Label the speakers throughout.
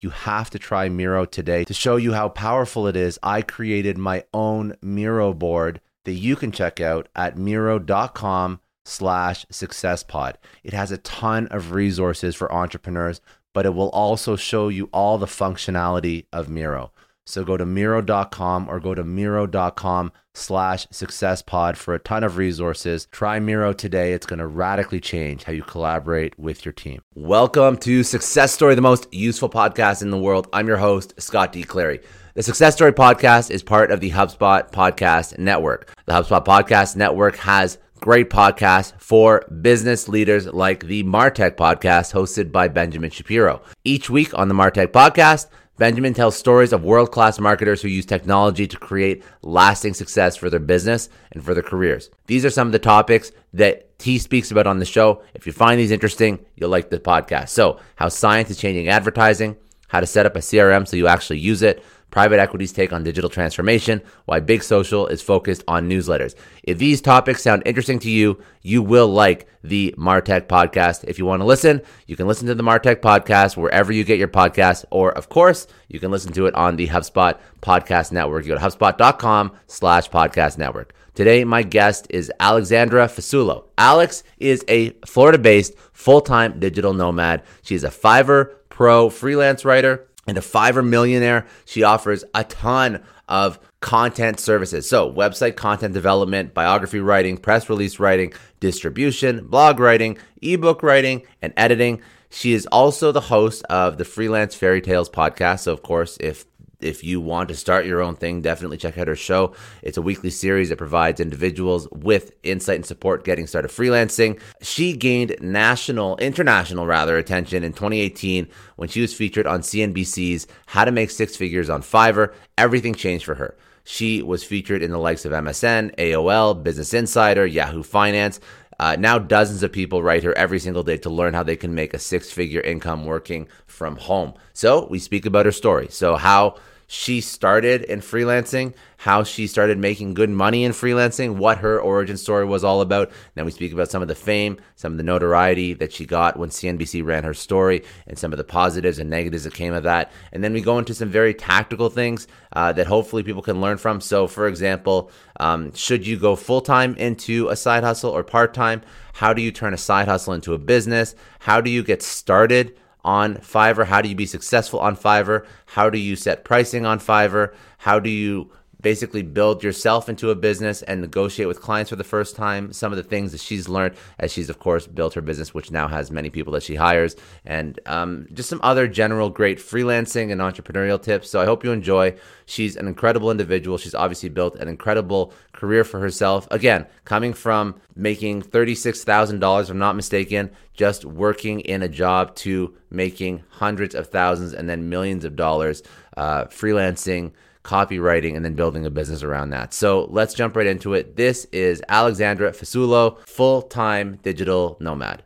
Speaker 1: you have to try Miro today. To show you how powerful it is, I created my own Miro board that you can check out at miro.com slash successpod. It has a ton of resources for entrepreneurs, but it will also show you all the functionality of Miro. So go to Miro.com or go to Miro.com slash successpod for a ton of resources. Try Miro today. It's going to radically change how you collaborate with your team. Welcome to Success Story, the most useful podcast in the world. I'm your host, Scott D. Clary. The Success Story podcast is part of the HubSpot Podcast Network. The HubSpot Podcast Network has great podcasts for business leaders like the Martech podcast hosted by Benjamin Shapiro. Each week on the Martech podcast, Benjamin tells stories of world class marketers who use technology to create lasting success for their business and for their careers. These are some of the topics that he speaks about on the show. If you find these interesting, you'll like the podcast. So, how science is changing advertising, how to set up a CRM so you actually use it, private equity's take on digital transformation, why Big Social is focused on newsletters. If these topics sound interesting to you, you will like the Martech podcast. If you want to listen, you can listen to the Martech podcast wherever you get your podcasts, or of course, you can listen to it on the HubSpot podcast network. You go to HubSpot.com slash podcast network. Today, my guest is Alexandra Fasulo. Alex is a Florida based full time digital nomad. She's a Fiverr pro freelance writer and a Fiverr millionaire. She offers a ton of content services. So, website content development, biography writing, press release writing, distribution, blog writing, ebook writing, and editing. She is also the host of the Freelance Fairy Tales podcast. So, of course, if if you want to start your own thing, definitely check out her show. It's a weekly series that provides individuals with insight and support getting started freelancing. She gained national, international rather, attention in 2018 when she was featured on CNBC's How to Make Six Figures on Fiverr. Everything changed for her. She was featured in the likes of MSN, AOL, Business Insider, Yahoo Finance. Uh, now, dozens of people write her every single day to learn how they can make a six figure income working from home. So, we speak about her story. So, how she started in freelancing, how she started making good money in freelancing, what her origin story was all about. Then we speak about some of the fame, some of the notoriety that she got when CNBC ran her story, and some of the positives and negatives that came of that. And then we go into some very tactical things uh, that hopefully people can learn from. So, for example, um, should you go full time into a side hustle or part time? How do you turn a side hustle into a business? How do you get started? On Fiverr? How do you be successful on Fiverr? How do you set pricing on Fiverr? How do you basically build yourself into a business and negotiate with clients for the first time. Some of the things that she's learned as she's, of course, built her business, which now has many people that she hires, and um, just some other general great freelancing and entrepreneurial tips. So I hope you enjoy. She's an incredible individual. She's obviously built an incredible career for herself. Again, coming from making $36,000, if I'm not mistaken, just working in a job to making hundreds of thousands and then millions of dollars uh, freelancing copywriting, and then building a business around that. So let's jump right into it. This is Alexandra Fasulo, full time digital nomad.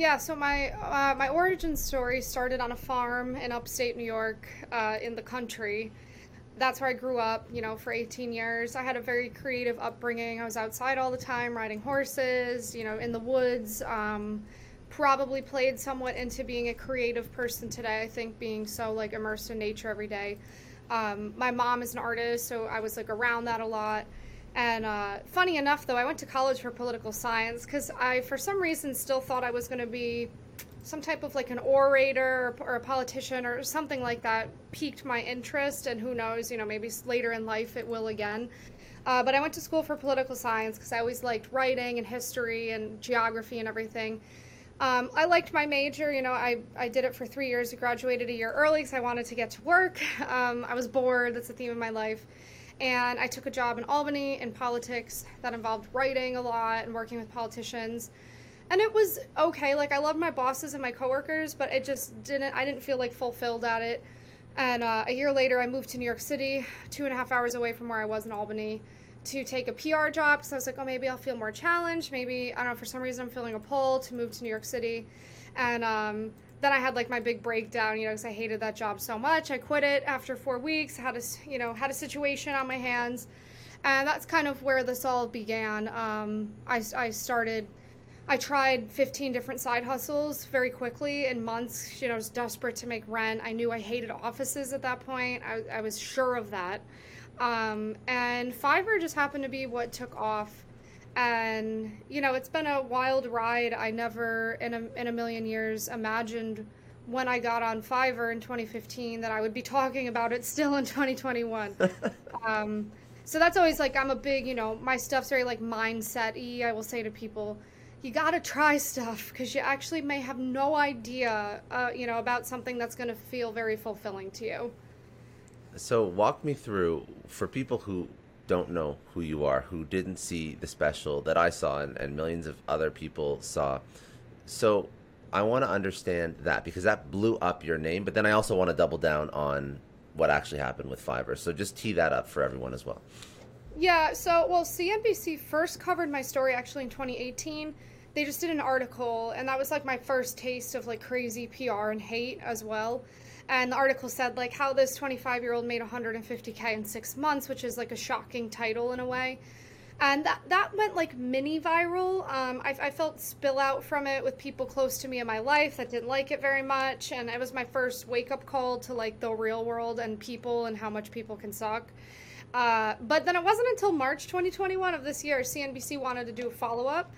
Speaker 2: Yeah, so my uh, my origin story started on a farm in upstate New York, uh, in the country. That's where I grew up. You know, for 18 years, I had a very creative upbringing. I was outside all the time, riding horses. You know, in the woods. Um, probably played somewhat into being a creative person today. I think being so like immersed in nature every day. Um, my mom is an artist, so I was like around that a lot. And uh, funny enough, though, I went to college for political science because I, for some reason, still thought I was going to be some type of like an orator or, a politician or something like that piqued my interest and who knows you know maybe later in life it will again uh, but i went to school for political science because i always liked writing and history and geography and everything um, i liked my major you know I, I did it for three years i graduated a year early because i wanted to get to work um, i was bored that's the theme of my life and i took a job in albany in politics that involved writing a lot and working with politicians and it was okay. Like I loved my bosses and my coworkers, but it just didn't. I didn't feel like fulfilled at it. And uh, a year later, I moved to New York City, two and a half hours away from where I was in Albany, to take a PR job. Because I was like, oh, maybe I'll feel more challenged. Maybe I don't know. For some reason, I'm feeling a pull to move to New York City. And um, then I had like my big breakdown, you know, because I hated that job so much. I quit it after four weeks. Had a you know had a situation on my hands, and that's kind of where this all began. Um, I I started I tried 15 different side hustles very quickly in months. You know, I was desperate to make rent. I knew I hated offices at that point. I, I was sure of that. Um, and Fiverr just happened to be what took off. And, you know, it's been a wild ride. I never in a, in a million years imagined when I got on Fiverr in 2015 that I would be talking about it still in 2021. um, so that's always like, I'm a big, you know, my stuff's very like mindset y. I will say to people, you got to try stuff because you actually may have no idea, uh, you know, about something that's going to feel very fulfilling to you.
Speaker 1: So walk me through for people who don't know who you are, who didn't see the special that I saw and, and millions of other people saw. So I want to understand that because that blew up your name, but then I also want to double down on what actually happened with Fiverr. So just tee that up for everyone as well.
Speaker 2: Yeah, so well, CNBC first covered my story actually in 2018 they just did an article and that was like my first taste of like crazy PR and hate as well. And the article said like how this 25 year old made 150k in six months, which is like a shocking title in a way. And that that went like mini viral. Um, I, I felt spill out from it with people close to me in my life that didn't like it very much, and it was my first wake up call to like the real world and people and how much people can suck. Uh, but then it wasn't until March 2021 of this year CNBC wanted to do a follow up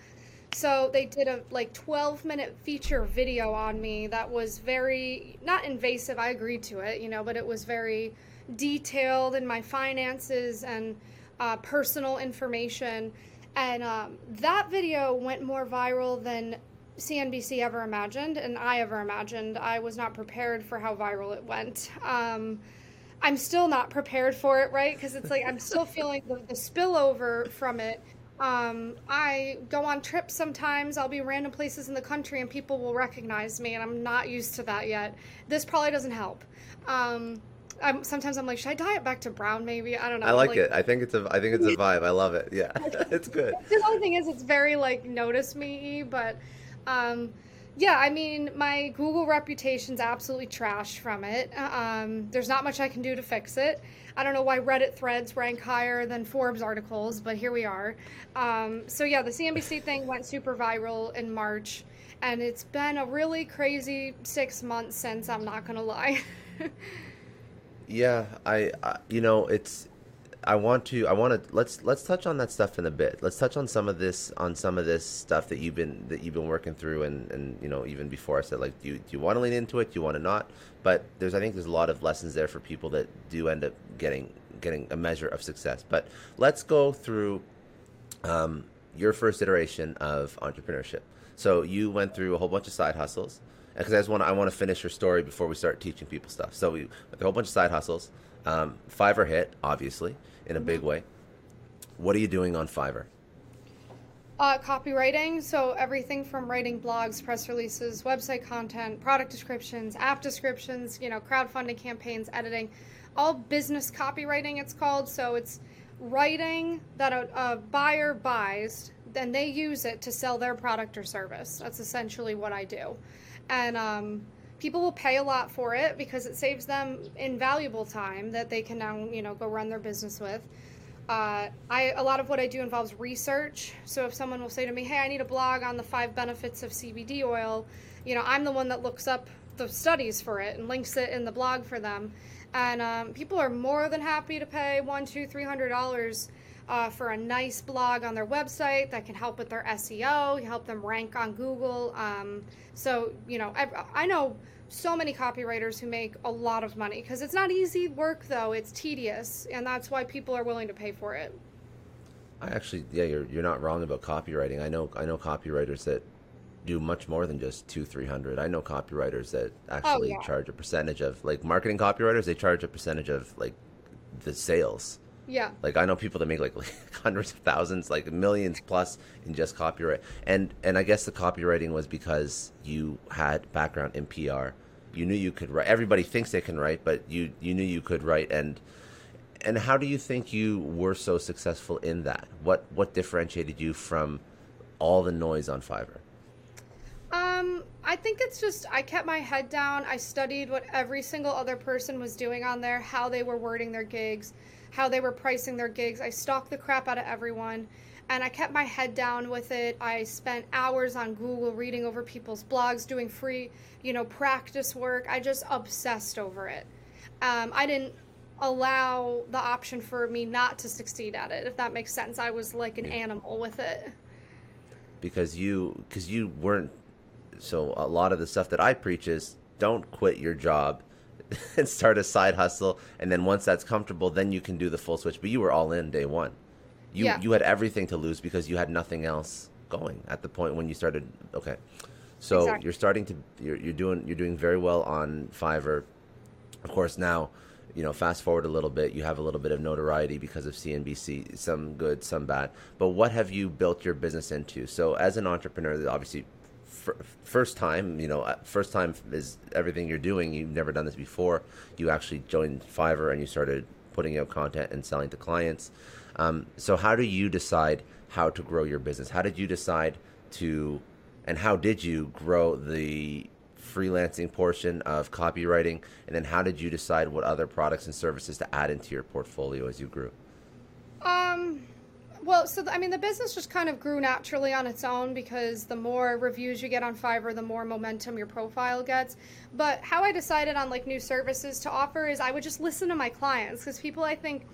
Speaker 2: so they did a like 12 minute feature video on me that was very not invasive. I agreed to it, you know, but it was very detailed in my finances and uh, personal information. And um, that video went more viral than CNBC ever imagined, and I ever imagined. I was not prepared for how viral it went. Um, I'm still not prepared for it, right? Because it's like I'm still feeling the, the spillover from it um, I go on trips sometimes. I'll be random places in the country and people will recognize me, and I'm not used to that yet. This probably doesn't help. Um, I'm, sometimes I'm like, should I dye it back to brown? Maybe I don't know.
Speaker 1: I like, like it. I think it's a. I think it's a vibe. I love it. Yeah, it's good.
Speaker 2: The only thing is, it's very like notice me, but um, yeah, I mean, my Google reputation's absolutely trashed from it. Um, there's not much I can do to fix it. I don't know why Reddit threads rank higher than Forbes articles, but here we are. Um, so yeah, the CNBC thing went super viral in March, and it's been a really crazy six months since. I'm not gonna lie.
Speaker 1: yeah, I, I, you know, it's I want to I want to let's let's touch on that stuff in a bit. Let's touch on some of this on some of this stuff that you've been that you've been working through and and you know even before I said like do you, do you want to lean into it? Do you want to not? But there's I think there's a lot of lessons there for people that do end up getting getting a measure of success. But let's go through um, your first iteration of entrepreneurship. So you went through a whole bunch of side hustles because I just want I want to finish your story before we start teaching people stuff. So we a whole bunch of side hustles. Um, Fiverr hit obviously in a big way. What are you doing on Fiverr?
Speaker 2: Uh, copywriting, so everything from writing blogs, press releases, website content, product descriptions, app descriptions, you know, crowdfunding campaigns, editing, all business copywriting it's called. So it's writing that a, a buyer buys, then they use it to sell their product or service. That's essentially what I do. And um, people will pay a lot for it because it saves them invaluable time that they can now you know go run their business with uh, I a lot of what I do involves research. So if someone will say to me, "Hey, I need a blog on the five benefits of CBD oil," you know, I'm the one that looks up the studies for it and links it in the blog for them. And um, people are more than happy to pay one, two, three hundred dollars uh, for a nice blog on their website that can help with their SEO, help them rank on Google. Um, so, you know, I, I know so many copywriters who make a lot of money because it's not easy work, though. It's tedious, and that's why people are willing to pay for it.
Speaker 1: I actually, yeah, you're you're not wrong about copywriting. I know I know copywriters that do much more than just two three hundred. I know copywriters that actually oh, yeah. charge a percentage of like marketing copywriters. They charge a percentage of like the sales.
Speaker 2: Yeah.
Speaker 1: Like I know people that make like, like hundreds of thousands, like millions plus in just copyright. And and I guess the copywriting was because you had background in PR. You knew you could write. Everybody thinks they can write, but you you knew you could write. And and how do you think you were so successful in that? What what differentiated you from all the noise on Fiverr?
Speaker 2: Um, I think it's just I kept my head down. I studied what every single other person was doing on there, how they were wording their gigs, how they were pricing their gigs. I stalked the crap out of everyone and I kept my head down with it. I spent hours on Google reading over people's blogs, doing free, you know, practice work. I just obsessed over it. Um, I didn't allow the option for me not to succeed at it, if that makes sense. I was like an animal with it.
Speaker 1: Because you, because you weren't. So a lot of the stuff that I preach is don't quit your job and start a side hustle, and then once that's comfortable, then you can do the full switch. But you were all in day one. You yeah. you had everything to lose because you had nothing else going at the point when you started. Okay, so exactly. you're starting to you're, you're doing you're doing very well on Fiverr. Of course, now you know fast forward a little bit you have a little bit of notoriety because of cnbc some good some bad but what have you built your business into so as an entrepreneur obviously first time, you know, uh, first time is everything you're doing. You've never done this before. You actually joined Fiverr and you started putting out content and selling to clients. Um, so, how do you decide how to grow your business? How did you decide to, and how did you grow the freelancing portion of copywriting? And then, how did you decide what other products and services to add into your portfolio as you grew?
Speaker 2: Um, well, so I mean, the business just kind of grew naturally on its own because the more reviews you get on Fiverr, the more momentum your profile gets. But how I decided on like new services to offer is I would just listen to my clients because people I think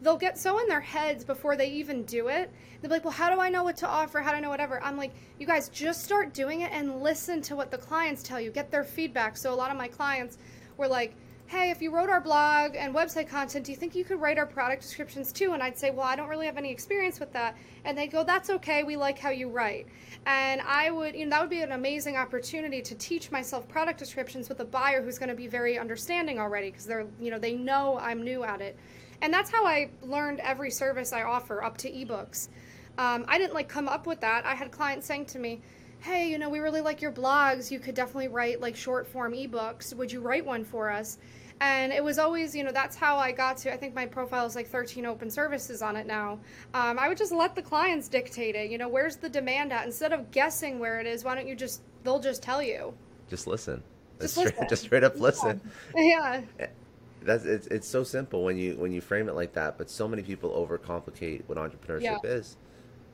Speaker 2: they'll get so in their heads before they even do it. They'll be like, well, how do I know what to offer? How do I know whatever? I'm like, you guys just start doing it and listen to what the clients tell you, get their feedback. So a lot of my clients were like, hey, if you wrote our blog and website content, do you think you could write our product descriptions too? And I'd say, well, I don't really have any experience with that. And they go, that's okay. We like how you write. And I would, you know, that would be an amazing opportunity to teach myself product descriptions with a buyer who's going to be very understanding already because they're, you know, they know I'm new at it. And that's how I learned every service I offer up to ebooks. Um, I didn't like come up with that. I had clients saying to me, hey, you know, we really like your blogs. You could definitely write like short form ebooks. Would you write one for us? And it was always you know that's how i got to i think my profile is like 13 open services on it now. Um, i would just let the clients dictate it you know where's the demand at? Instead of guessing where it is why don't you just they'll just tell you.
Speaker 1: Just listen. Just, straight, listen. just straight up listen.
Speaker 2: Yeah,
Speaker 1: yeah. that's it's, it's so simple when you when you frame it like that but so many people overcomplicate what entrepreneurship yeah. is.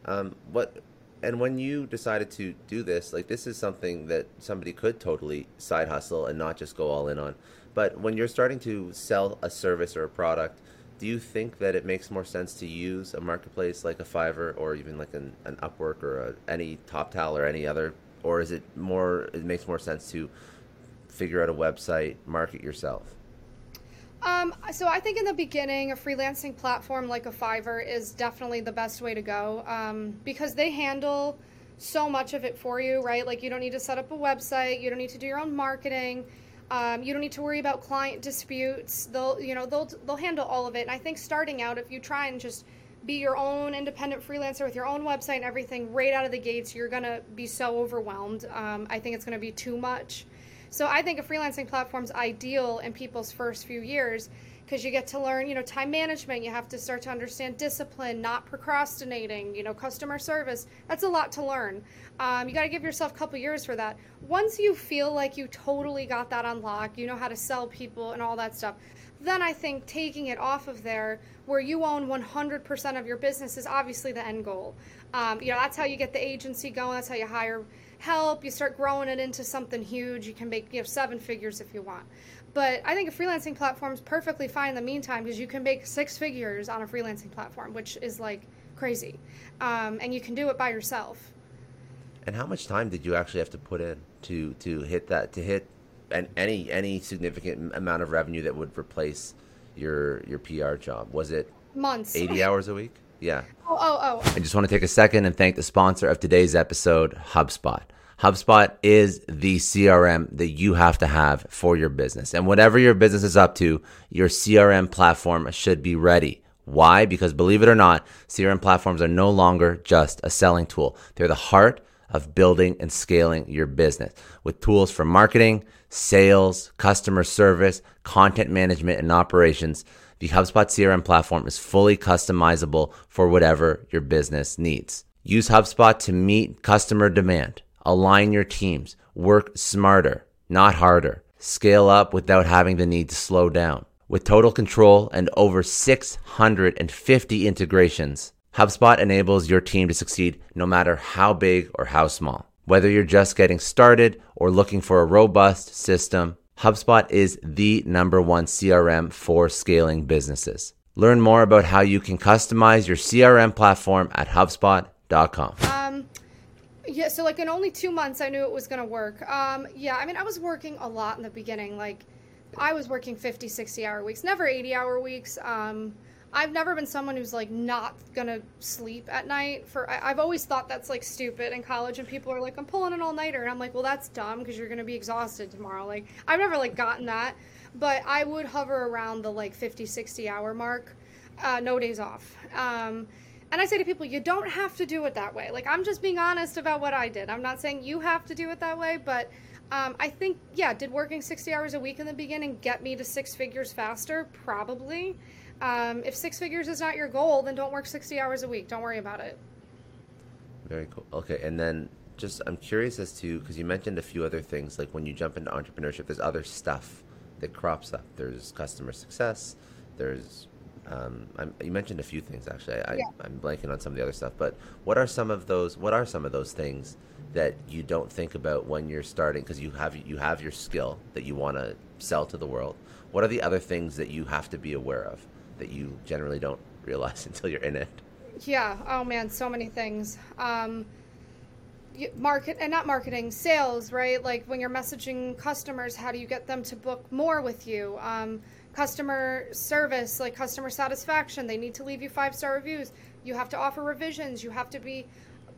Speaker 1: Um, what and when you decided to do this like this is something that somebody could totally side hustle and not just go all in on but when you're starting to sell a service or a product, do you think that it makes more sense to use a marketplace like a Fiverr or even like an, an Upwork or a, any TopTal or any other, or is it more? It makes more sense to figure out a website, market yourself.
Speaker 2: Um, so I think in the beginning, a freelancing platform like a Fiverr is definitely the best way to go um, because they handle so much of it for you, right? Like you don't need to set up a website, you don't need to do your own marketing um, you don't need to worry about client disputes. They'll, you know, they'll they'll handle all of it. And I think starting out, if you try and just be your own independent freelancer with your own website and everything right out of the gates, you're gonna be so overwhelmed. Um, I think it's gonna be too much. So I think a freelancing platform is ideal in people's first few years because you get to learn, you know, time management. You have to start to understand discipline, not procrastinating, you know, customer service. That's a lot to learn. Um, you got to give yourself a couple years for that. Once you feel like you totally got that unlocked, you know how to sell people and all that stuff, then I think taking it off of there where you own 100% of your business is obviously the end goal. Um, you know, that's how you get the agency going. That's how you hire help. You start growing it into something huge. You can make, you know, seven figures if you want. But I think a freelancing platform is perfectly fine in the meantime because you can make six figures on a freelancing platform, which is like crazy. Um, and you can do it by yourself.
Speaker 1: And how much time did you actually have to put in to to hit that to hit an, any any significant amount of revenue that would replace your your PR job? Was it
Speaker 2: months?
Speaker 1: 80 hours a week? Yeah.
Speaker 2: Oh, oh, oh.
Speaker 3: I just want to take a second and thank the sponsor of today's episode, HubSpot. HubSpot is the CRM that you have to have for your business. And whatever your business is up to, your CRM platform should be ready. Why? Because believe it or not, CRM platforms are no longer just a selling tool. They're the heart of building and scaling your business with tools for marketing, sales, customer service, content management, and operations. The HubSpot CRM platform is fully customizable for whatever your business needs. Use HubSpot to meet customer demand, align your teams, work smarter, not harder, scale up without having the need to slow down. With total control and over 650 integrations, HubSpot enables your team to succeed no matter how big or how small. Whether you're just getting started or looking for a robust system, HubSpot is the number one CRM for scaling businesses. Learn more about how you can customize your CRM platform at HubSpot.com.
Speaker 2: yeah, so like in only two months, I knew it was going to work. Um, yeah, I mean, I was working a lot in the beginning. Like, I was working 50, 60 hour weeks, never 80 hour weeks. Um, I've never been someone who's like not gonna sleep at night. For I, have always thought that's like stupid in college, and people are like, "I'm pulling an all nighter," and I'm like, "Well, that's dumb because you're gonna be exhausted tomorrow." Like I've never like gotten that, but I would hover around the like 50, 60 hour mark, uh, no days off. Um, and I say to people, you don't have to do it that way. Like I'm just being honest about what I did. I'm not saying you have to do it that way, but um, I think yeah, did working 60 hours a week in the beginning get me to six figures faster? Probably. Um, if six figures is not your goal, then don't work 60 hours a week. Don't worry about it.
Speaker 1: Very cool. Okay, and then just I'm curious as to because you mentioned a few other things like when you jump into entrepreneurship, there's other stuff that crops up. There's customer success. There's um, you mentioned a few things actually. I, yeah. I'm blanking on some of the other stuff, but what are some of those? What are some of those things that you don't think about when you're starting? Because you have you have your skill that you want to sell to the world. What are the other things that you have to be aware of? that you generally don't realize until you're in it.
Speaker 2: Yeah. Oh man, so many things. Um, market and not marketing, sales, right? Like when you're messaging customers, how do you get them to book more with you? Um, customer service, like customer satisfaction, they need to leave you five star reviews. You have to offer revisions. You have to be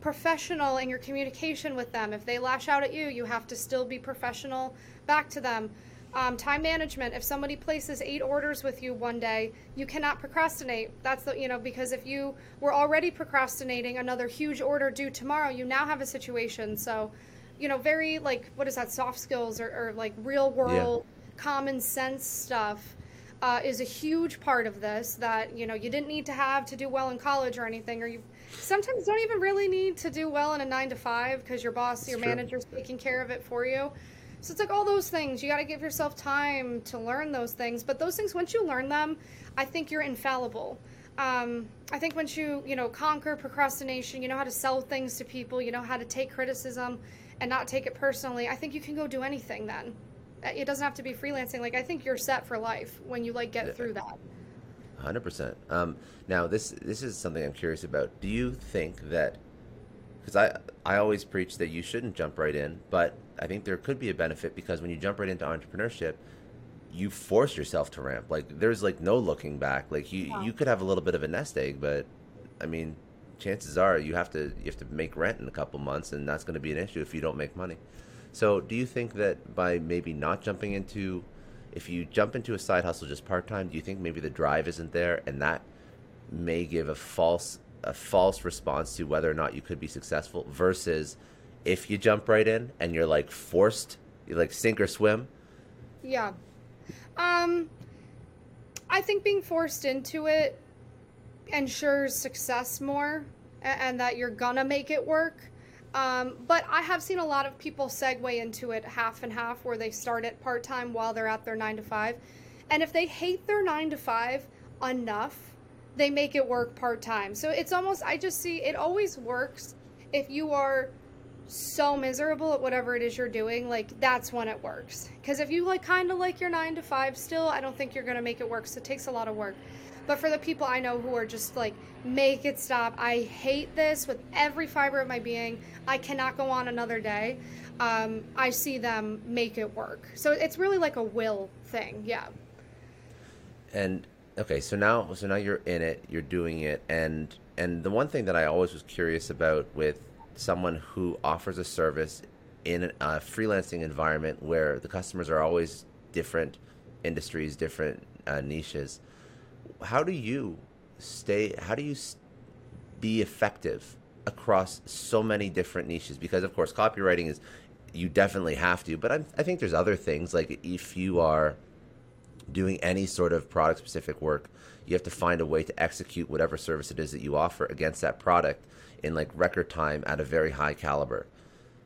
Speaker 2: professional in your communication with them. If they lash out at you, you have to still be professional back to them. Um, time management. If somebody places eight orders with you one day, you cannot procrastinate. That's the, you know, because if you were already procrastinating another huge order due tomorrow, you now have a situation. So, you know, very like, what is that, soft skills or, or like real world, yeah. common sense stuff uh, is a huge part of this that, you know, you didn't need to have to do well in college or anything, or you sometimes don't even really need to do well in a nine to five because your boss, That's your true. manager's taking care of it for you. So it's like all those things. You got to give yourself time to learn those things. But those things, once you learn them, I think you're infallible. Um, I think once you, you know, conquer procrastination, you know how to sell things to people, you know how to take criticism and not take it personally. I think you can go do anything then. It doesn't have to be freelancing. Like I think you're set for life when you like get through that.
Speaker 1: Hundred um, percent. Now this this is something I'm curious about. Do you think that because I I always preach that you shouldn't jump right in, but I think there could be a benefit because when you jump right into entrepreneurship, you force yourself to ramp. Like there's like no looking back. Like you you could have a little bit of a nest egg, but I mean, chances are you have to you have to make rent in a couple months, and that's going to be an issue if you don't make money. So, do you think that by maybe not jumping into, if you jump into a side hustle just part time, do you think maybe the drive isn't there, and that may give a false a false response to whether or not you could be successful versus if you jump right in and you're like forced, you like sink or swim?
Speaker 2: Yeah. Um I think being forced into it ensures success more and, and that you're gonna make it work. Um, but I have seen a lot of people segue into it half and half where they start it part time while they're at their nine to five. And if they hate their nine to five enough, they make it work part time. So it's almost, I just see it always works if you are so miserable at whatever it is you're doing, like that's when it works. Because if you like kind of like your nine to five still, I don't think you're gonna make it work. So it takes a lot of work. But for the people I know who are just like, make it stop. I hate this with every fiber of my being. I cannot go on another day. Um, I see them make it work. So it's really like a will thing. Yeah.
Speaker 1: And okay, so now so now you're in it, you're doing it, and and the one thing that I always was curious about with someone who offers a service in a freelancing environment where the customers are always different industries, different uh, niches. How do you stay? How do you be effective across so many different niches? Because of course, copywriting is you definitely have to, but I, I think there's other things like if you are doing any sort of product specific work, you have to find a way to execute whatever service it is that you offer against that product in like record time at a very high caliber.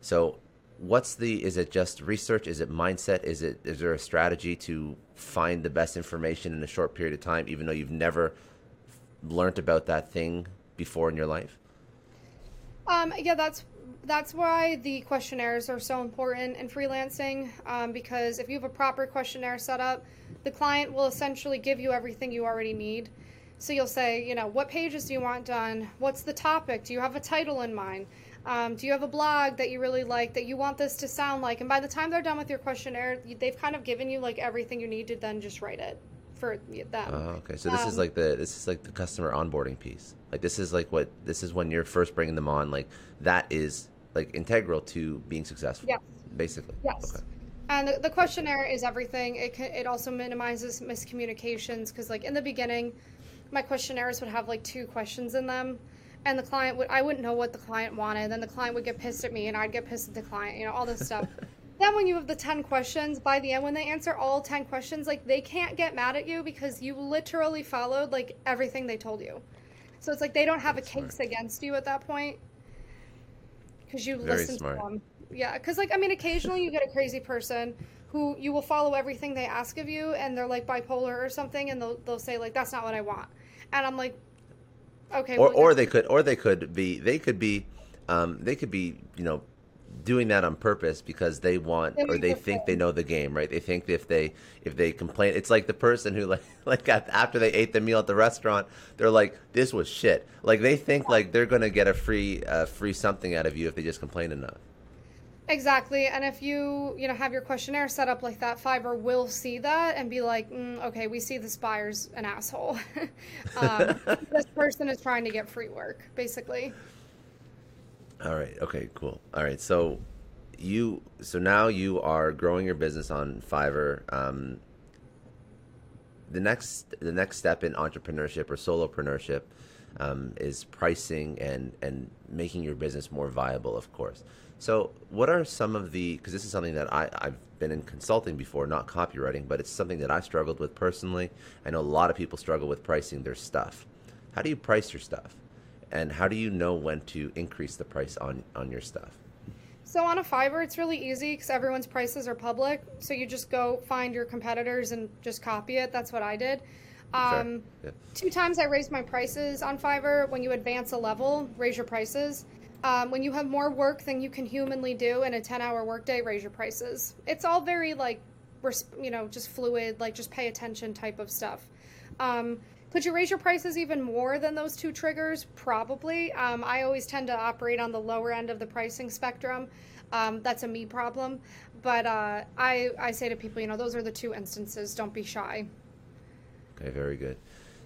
Speaker 1: So what's the is it just research? Is it mindset? Is it is there a strategy to find the best information in a short period of time even though you've never learned about that thing before in your life?
Speaker 2: Um, yeah that's that's why the questionnaires are so important in freelancing um, because if you have a proper questionnaire set up the client will essentially give you everything you already need. So you'll say you know what pages do you want done? What's the topic? Do you have a title in mind um, do you have a blog that you really like that you want this to sound like? And by the time they're done with your questionnaire, they've kind of given you like everything you need to then just write it for them.
Speaker 1: Oh, okay. So this um, is like the this is like the customer onboarding piece. Like this is like what this is when you're first bringing them on. Like that is like integral to being successful.
Speaker 2: Yes.
Speaker 1: Basically.
Speaker 2: Yes. Okay. And the, the questionnaire is everything. It can, it also minimizes miscommunications because like in the beginning, my questionnaires would have like two questions in them and the client would I wouldn't know what the client wanted. Then the client would get pissed at me, and I'd get pissed at the client. You know, all this stuff. then when you have the 10 questions by the end when they answer all 10 questions like they can't get mad at you because you literally followed like everything they told you so it's like they don't have That's a case smart. against you at that point because you Very listen smart. to them yeah because like i mean occasionally you get a crazy person who you will follow everything they ask of you and they're like bipolar or something and they'll, they'll say like that's not what i want and i'm like Okay.
Speaker 1: Or, well, or they could, or they could be, they could be, um, they could be, you know, doing that on purpose because they want or they think they know the game, right? They think if they if they complain, it's like the person who like like after they ate the meal at the restaurant, they're like, "This was shit." Like they think like they're gonna get a free uh, free something out of you if they just complain enough.
Speaker 2: Exactly, and if you you know have your questionnaire set up like that, Fiverr will see that and be like, mm, okay, we see this buyer's an asshole. um, this person is trying to get free work, basically.
Speaker 1: All right. Okay. Cool. All right. So you so now you are growing your business on Fiverr. Um, the next the next step in entrepreneurship or solopreneurship um, is pricing and and making your business more viable, of course. So, what are some of the? Because this is something that I, I've been in consulting before, not copywriting, but it's something that I struggled with personally. I know a lot of people struggle with pricing their stuff. How do you price your stuff, and how do you know when to increase the price on on your stuff?
Speaker 2: So on a Fiverr, it's really easy because everyone's prices are public. So you just go find your competitors and just copy it. That's what I did. Um, yeah. Two times I raised my prices on Fiverr. When you advance a level, raise your prices. Um, when you have more work than you can humanly do in a 10 hour workday, raise your prices. It's all very like, you know, just fluid, like just pay attention type of stuff. Um, could you raise your prices even more than those two triggers? Probably. Um, I always tend to operate on the lower end of the pricing spectrum. Um, that's a me problem. But uh, I, I say to people, you know, those are the two instances. Don't be shy.
Speaker 1: Okay, very good.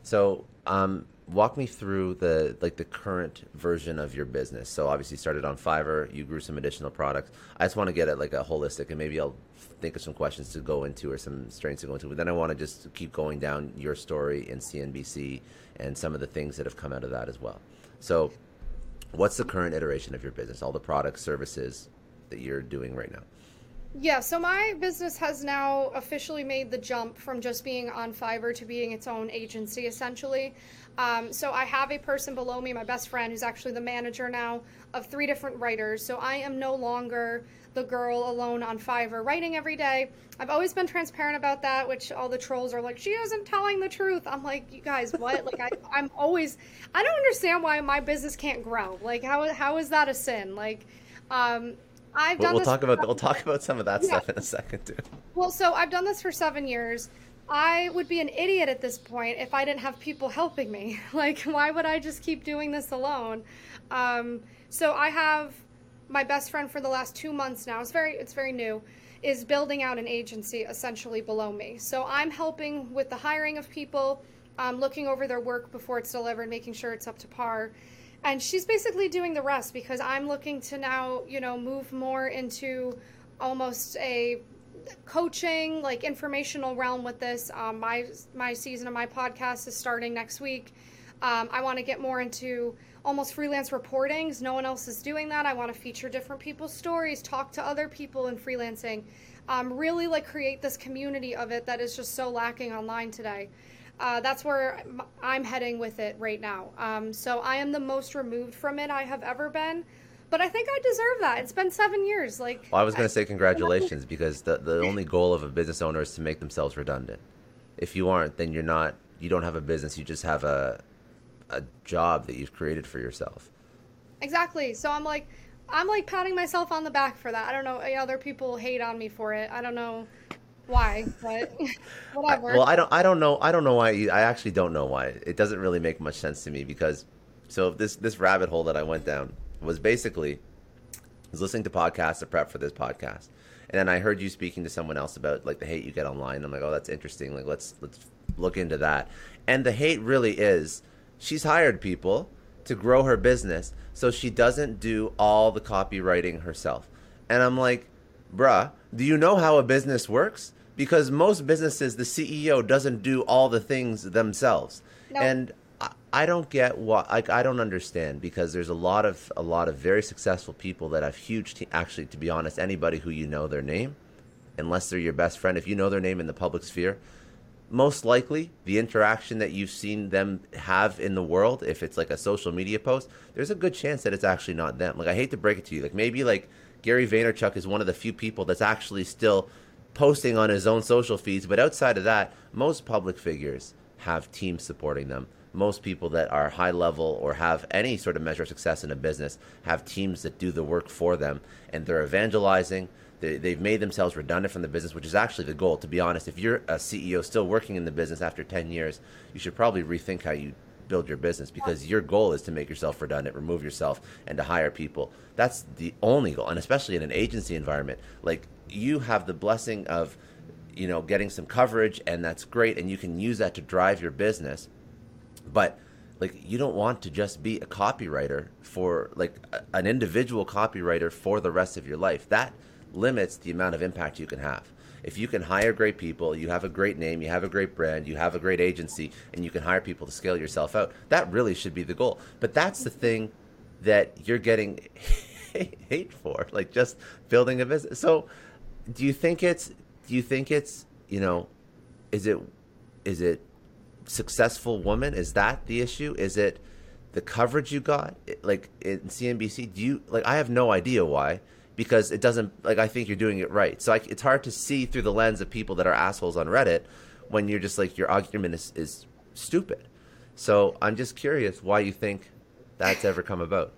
Speaker 1: So, um, walk me through the like the current version of your business. So obviously you started on Fiverr, you grew some additional products. I just want to get it like a holistic, and maybe I'll think of some questions to go into or some strengths to go into. But then I want to just keep going down your story in CNBC and some of the things that have come out of that as well. So, what's the current iteration of your business? All the products, services that you're doing right now.
Speaker 2: Yeah, so my business has now officially made the jump from just being on Fiverr to being its own agency, essentially. Um, so I have a person below me, my best friend, who's actually the manager now of three different writers. So I am no longer the girl alone on Fiverr writing every day. I've always been transparent about that, which all the trolls are like, she isn't telling the truth. I'm like, you guys, what? like, I, I'm always, I don't understand why my business can't grow. Like, how, how is that a sin? Like, Um, I've
Speaker 1: We'll,
Speaker 2: done
Speaker 1: we'll
Speaker 2: this
Speaker 1: talk about we'll talk about some of that
Speaker 2: Yeah.
Speaker 1: stuff in a second too.
Speaker 2: Well, so I've done this for seven years. I would be an idiot at this point if I didn't have people helping me. Like, why would I just keep doing this alone? Um, so I have my best friend for the last two months now. It's very, it's very new. Is building out an agency essentially below me. So I'm helping with the hiring of people, um, looking over their work before it's delivered, making sure it's up to par. And she's basically doing the rest because I'm looking to now, you know, move more into almost a coaching, like informational realm with this. Um, my my season of my podcast is starting next week. Um, I want to get more into almost freelance reportings. No one else is doing that. I want to feature different people's stories, talk to other people in freelancing, um, really like create this community of it that is just so lacking online today. Uh, that's where I'm- heading with it right now. Um, so I am the most removed from it I have ever been, but I think I deserve that. It's been seven years. Like
Speaker 1: Well, I was going to say congratulations because the the only goal of a business owner is to make themselves redundant. If you aren't, then you're not. You don't have a business. You just have a a job that you've created for yourself.
Speaker 2: Exactly. So I'm like, I'm like patting myself on the back for that. I don't know. Other people hate on me for it. I don't know why, but whatever.
Speaker 1: Well, I don't. I don't know. I don't know why. You, I actually don't know why. It doesn't really make much sense to me because, so this this rabbit hole that I went down was basically, I was listening to podcasts to prep for this podcast, and then I heard you speaking to someone else about like the hate you get online. I'm like, oh, that's interesting. Like, let's let's look into that. And the hate really is, she's hired people to grow her business, so she doesn't do all the copywriting herself. And I'm like, bruh, do you know how a business works? Because most businesses, the CEO doesn't do all the things themselves.
Speaker 2: No.
Speaker 1: And I, I don't get what like I don't understand because there's a lot of a lot of very successful people that have huge te- actually to be honest anybody who you know their name unless they're your best friend if you know their name in the public sphere most likely the interaction that you've seen them have in the world if it's like a social media post there's a good chance that it's actually not them like i hate to break it to you like maybe like gary vaynerchuk is one of the few people that's actually still posting on his own social feeds but outside of that most public figures have teams supporting them most people that are high level or have any sort of measure of success in a business have teams that do the work for them and they're evangelizing they, they've made themselves redundant from the business, which is actually the goal. To be honest, if you're a CEO still working in the business after 10 years, you should probably rethink how you build your business because your goal is to make yourself redundant, remove yourself, and to hire people. That's the only goal, and especially in an agency environment. Like you have the blessing of, you know, getting some coverage, and that's great, and you can use that to drive your business. But like you don't want to just be a copywriter for like a, an individual copywriter for the rest of your life. That limits the amount of impact you can have. If you can hire great people, you have a great name, you have a great brand, you have a great agency, and you can hire people to scale yourself out, that really should be the goal. But that's the thing that you're getting hate for, like just building a business. So, do you think it's do you think it's, you know, is it is it successful woman? Is that the issue? Is it the coverage you got like in CNBC? Do you like I have no idea why because it doesn't like I think you're doing it right. So I, it's hard to see through the lens of people that are assholes on Reddit when you're just like your argument is, is stupid. So I'm just curious why you think that's ever come about.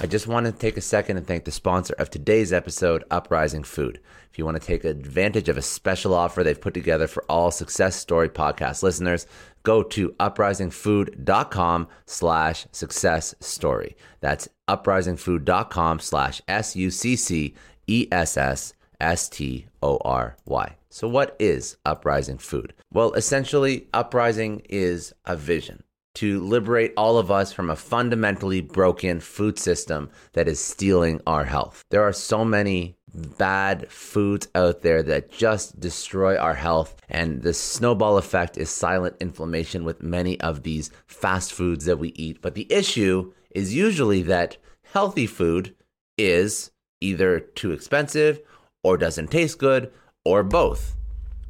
Speaker 1: I just want to take a second and thank the sponsor of today's episode, Uprising Food. If you want to take advantage of a special offer they've put together for all Success Story podcast listeners, go to uprisingfood.com slash success story. That's uprisingfood.com slash S-U-C-C-E-S-S-S-T-O-R-Y. So what is Uprising Food? Well, essentially, Uprising is a vision to liberate all of us from a fundamentally broken food system that is stealing our health. There are so many bad foods out there that just destroy our health, and the snowball effect is silent inflammation with many of these fast foods that we eat. But the issue is usually that healthy food is either too expensive or doesn't taste good or both.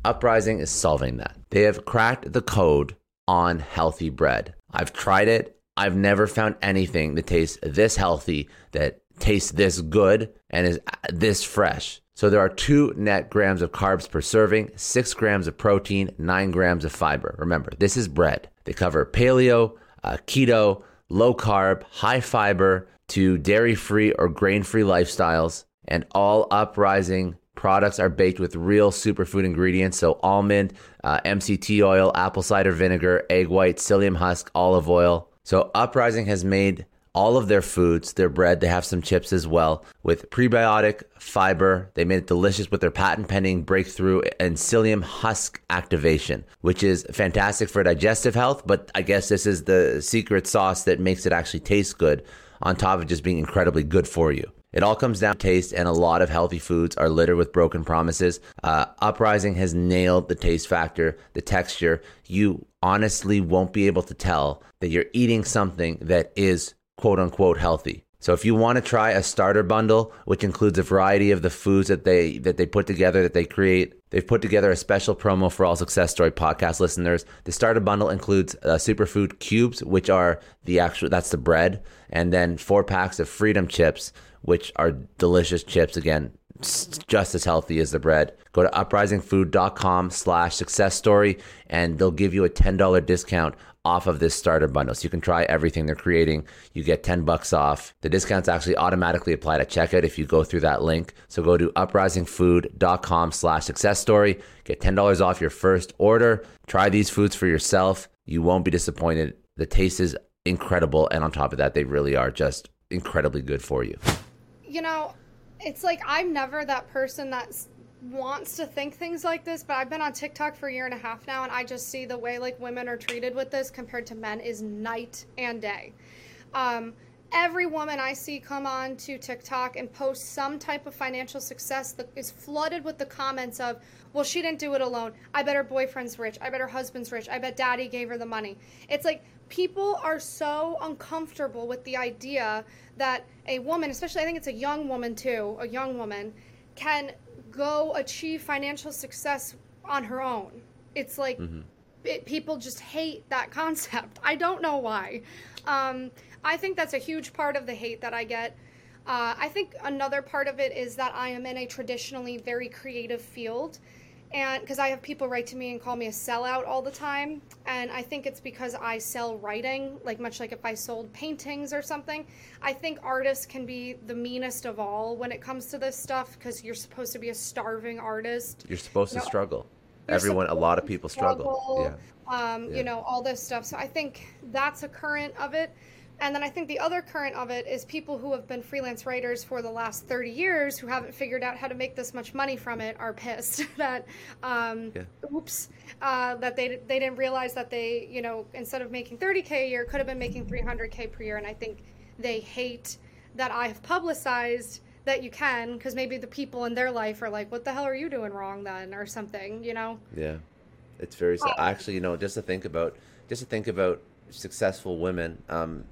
Speaker 1: Uprising is solving that. They have cracked the code on healthy bread. I've tried it. I've never found anything that tastes this healthy, that tastes this good, and is this fresh. So there are two net grams of carbs per serving, six grams of protein, nine grams of fiber. Remember, this is bread. They cover paleo, uh, keto, low carb, high fiber to dairy free or grain free lifestyles. And all uprising products are baked with real superfood ingredients. So, almond, uh, MCT oil, apple cider vinegar, egg white, psyllium husk, olive oil. So, Uprising has made all of their foods, their bread, they have some chips as well with prebiotic fiber. They made it delicious with their patent pending breakthrough and psyllium husk activation, which is fantastic for digestive health. But I guess this is the secret sauce that makes it actually taste good on top of just being incredibly good for you. It all comes down to taste, and a lot of healthy foods are littered with broken promises. Uh, Uprising has nailed the taste factor, the texture. You honestly won't be able to tell that you're eating something that is quote unquote healthy. So if you want to try a starter bundle, which includes a variety of the foods that they that they put together that they create, they've put together a special promo for all Success Story podcast listeners. The starter bundle includes uh, superfood cubes, which are the actual that's the bread, and then four packs of Freedom chips, which are delicious chips. Again, just as healthy as the bread. Go to uprisingfood.com slash success story and they'll give you a $10 discount off of this starter bundle. So you can try everything they're creating. You get 10 bucks off. The discount's actually automatically apply to checkout if you go through that link. So go to uprisingfood.com slash success story. Get $10 off your first order. Try these foods for yourself. You won't be disappointed. The taste is incredible. And on top of that, they really are just incredibly good for you.
Speaker 2: You know, it's like I'm never that person that's wants to think things like this, but I've been on TikTok for a year and a half now, and I just see the way like women are treated with this compared to men is night and day. Um, every woman I see come on to TikTok and post some type of financial success that is flooded with the comments of, well, she didn't do it alone. I bet her boyfriend's rich. I bet her husband's rich. I bet daddy gave her the money. It's like people are so uncomfortable with the idea that a woman, especially I think it's a young woman too, a young woman, can go achieve financial success on her own. It's like mm-hmm. it, people just hate that concept. I don't know why. Um, I think that's a huge part of the hate that I get. Uh, I think another part of it is that I am in a traditionally very creative field and because I have people write to me and call me a sellout all the time, and I think it's because I sell writing, like much like if I sold paintings or something. I think artists can be the meanest of all when it comes to this stuff because you're supposed to be a starving artist.
Speaker 1: You're supposed you know, to struggle. Everyone, a lot of people struggle. struggle.
Speaker 2: Yeah. Um, yeah. You know all this stuff. So I think that's a current of it. And then I think the other current of it is people who have been freelance writers for the last 30 years who haven't figured out how to make this much money from it are pissed that, um, yeah. oops, uh, that they, they didn't realize that they, you know, instead of making 30K a year, could have been making 300K per year. And I think they hate that I have publicized that you can because maybe the people in their life are like, what the hell are you doing wrong then or something, you know?
Speaker 1: Yeah. It's very, oh. actually, you know, just to think about, just to think about successful women, um,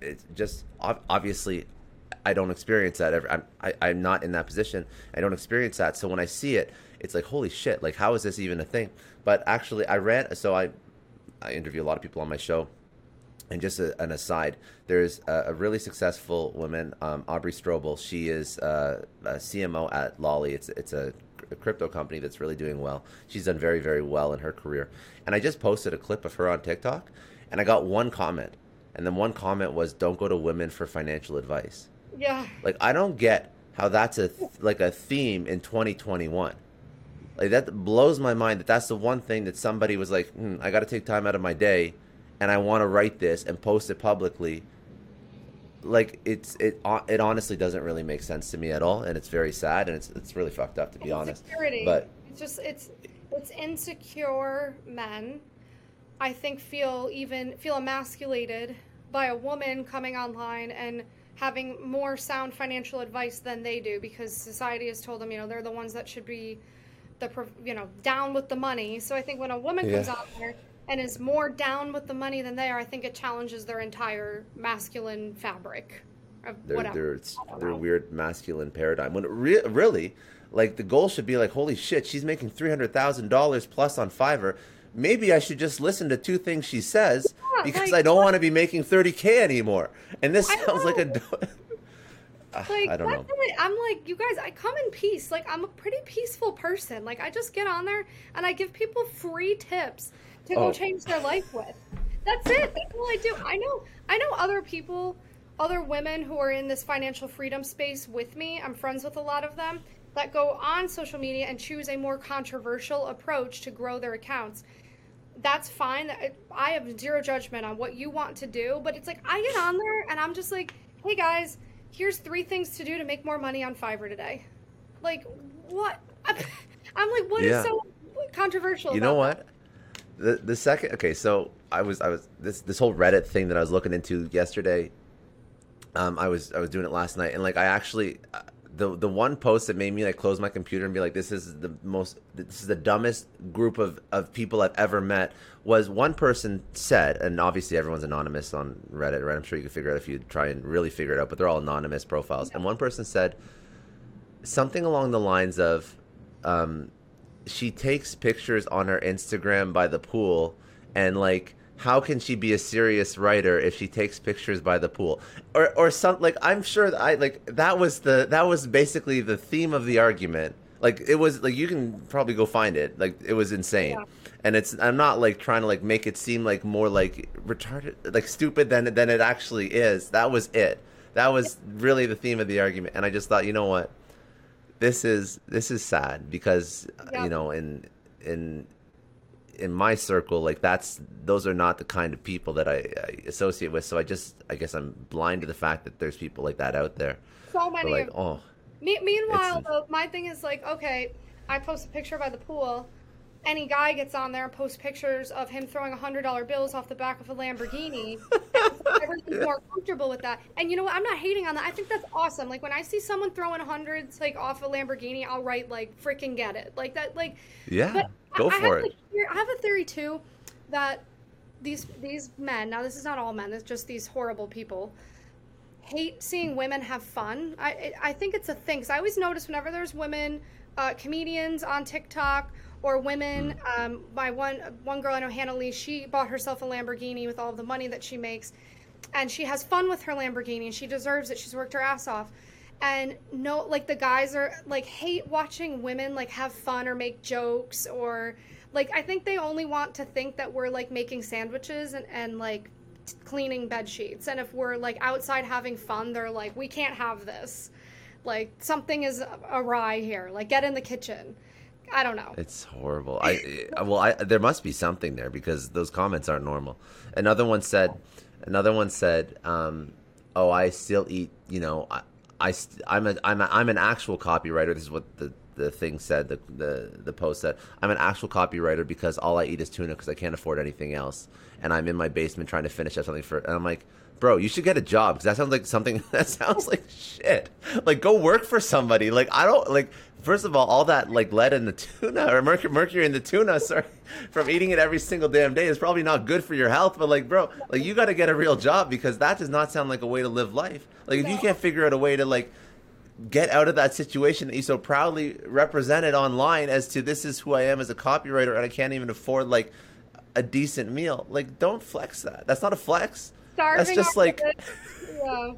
Speaker 1: it's just obviously I don't experience that ever. I'm, I, i am not in that position. I don't experience that. So when I see it, it's like, holy shit, like, how is this even a thing? But actually, I ran, so I, I interview a lot of people on my show. And just a, an aside, there's a, a really successful woman, um, Aubrey Strobel. She is uh, a CMO at Lolli. It's, it's a, a crypto company that's really doing well. She's done very, very well in her career. And I just posted a clip of her on TikTok, and I got one comment and then one comment was, "Don't go to women for financial advice."
Speaker 2: Yeah.
Speaker 1: Like I don't get how that's a th- like a theme in 2021. Like that blows my mind that that's the one thing that somebody was like, hmm, "I got to take time out of my day, and I want to write this and post it publicly." Like it's it it honestly doesn't really make sense to me at all, and it's very sad and it's it's really fucked up to be honest. But
Speaker 2: it's just it's it's insecure men I think feel even feel emasculated by a woman coming online and having more sound financial advice than they do because society has told them, you know, they're the ones that should be the you know, down with the money. So I think when a woman yeah. comes out there and is more down with the money than they are, I think it challenges their entire masculine fabric.
Speaker 1: Their, their, their weird masculine paradigm. When re- really, like the goal should be like, holy shit, she's making three hundred thousand dollars plus on Fiverr maybe I should just listen to two things she says yeah, because like, I don't want to be making 30K anymore. And this sounds like a.
Speaker 2: like, I don't know. I'm like, you guys, I come in peace. Like, I'm a pretty peaceful person. Like, I just get on there and I give people free tips to oh. go change their life with. That's it. That's all I do. I know. I know other people, other women who are in this financial freedom space with me. I'm friends with a lot of them that go on social media and choose a more controversial approach to grow their accounts. That's fine. I have zero judgment on what you want to do, but it's like I get on there and I'm just like, "Hey guys, here's three things to do to make more money on Fiverr today." Like, what? I'm like, what yeah. is so controversial?
Speaker 1: You know what? The the second okay, so I was I was this this whole Reddit thing that I was looking into yesterday. Um, I was I was doing it last night, and like I actually, the the one post that made me like close my computer and be like, this is the most this is the dumbest group of of people I've ever met. Was one person said, and obviously everyone's anonymous on Reddit, right? I'm sure you can figure it out if you try and really figure it out, but they're all anonymous profiles. And one person said something along the lines of, um, she takes pictures on her Instagram by the pool and like how can she be a serious writer if she takes pictures by the pool? Or or some like i'm sure that i like that was the that was basically the theme of the argument. Like it was like you can probably go find it. Like it was insane. Yeah. and it's i'm not like trying to like make it seem like more like retarded like stupid than than it actually is. That was it. That was really the theme of the argument. And i just thought you know what? This is this is sad because yeah. you know in in in my circle like that's those are not the kind of people that I, I, associate with. So i just i guess i'm blind to the fact that there's people like that out there.
Speaker 2: So many like oh. Me- meanwhile though, my thing is like okay i post a picture by the pool any guy gets on there and posts pictures of him throwing hundred dollar bills off the back of a Lamborghini. everyone's more comfortable with that. And you know what? I'm not hating on that. I think that's awesome. Like when I see someone throwing hundreds like off a Lamborghini, I'll write like freaking get it. Like that. Like
Speaker 1: yeah, go I, for
Speaker 2: I
Speaker 1: it.
Speaker 2: I have a theory too that these these men. Now this is not all men. It's just these horrible people hate seeing women have fun. I I think it's a thing. Cause I always notice whenever there's women, uh, comedians on TikTok or women. Hmm. Um, my one one girl I know, Hannah Lee, she bought herself a Lamborghini with all the money that she makes, and she has fun with her Lamborghini, and she deserves it. She's worked her ass off. And no, like the guys are like hate watching women like have fun or make jokes or like I think they only want to think that we're like making sandwiches and, and like cleaning bed sheets. And if we're like outside having fun, they're like, we can't have this. Like something is awry here. Like get in the kitchen. I don't know.
Speaker 1: It's horrible. I well, I there must be something there because those comments aren't normal. Another one said, another one said, um, "Oh, I still eat. You know, I, I I'm a I'm a, I'm an actual copywriter. This is what the the thing said. The the the post said, I'm an actual copywriter because all I eat is tuna because I can't afford anything else, and I'm in my basement trying to finish up something for. And I'm like." bro, you should get a job because that sounds like something that sounds like shit. Like, go work for somebody. Like, I don't like first of all, all that like lead in the tuna or mercury, mercury in the tuna, sorry, from eating it every single damn day is probably not good for your health. But like, bro, like you got to get a real job because that does not sound like a way to live life. Like, if you can't figure out a way to like get out of that situation that you so proudly represented online as to this is who I am as a copywriter and I can't even afford like a decent meal. Like, don't flex that. That's not a flex. Starving That's just like. yeah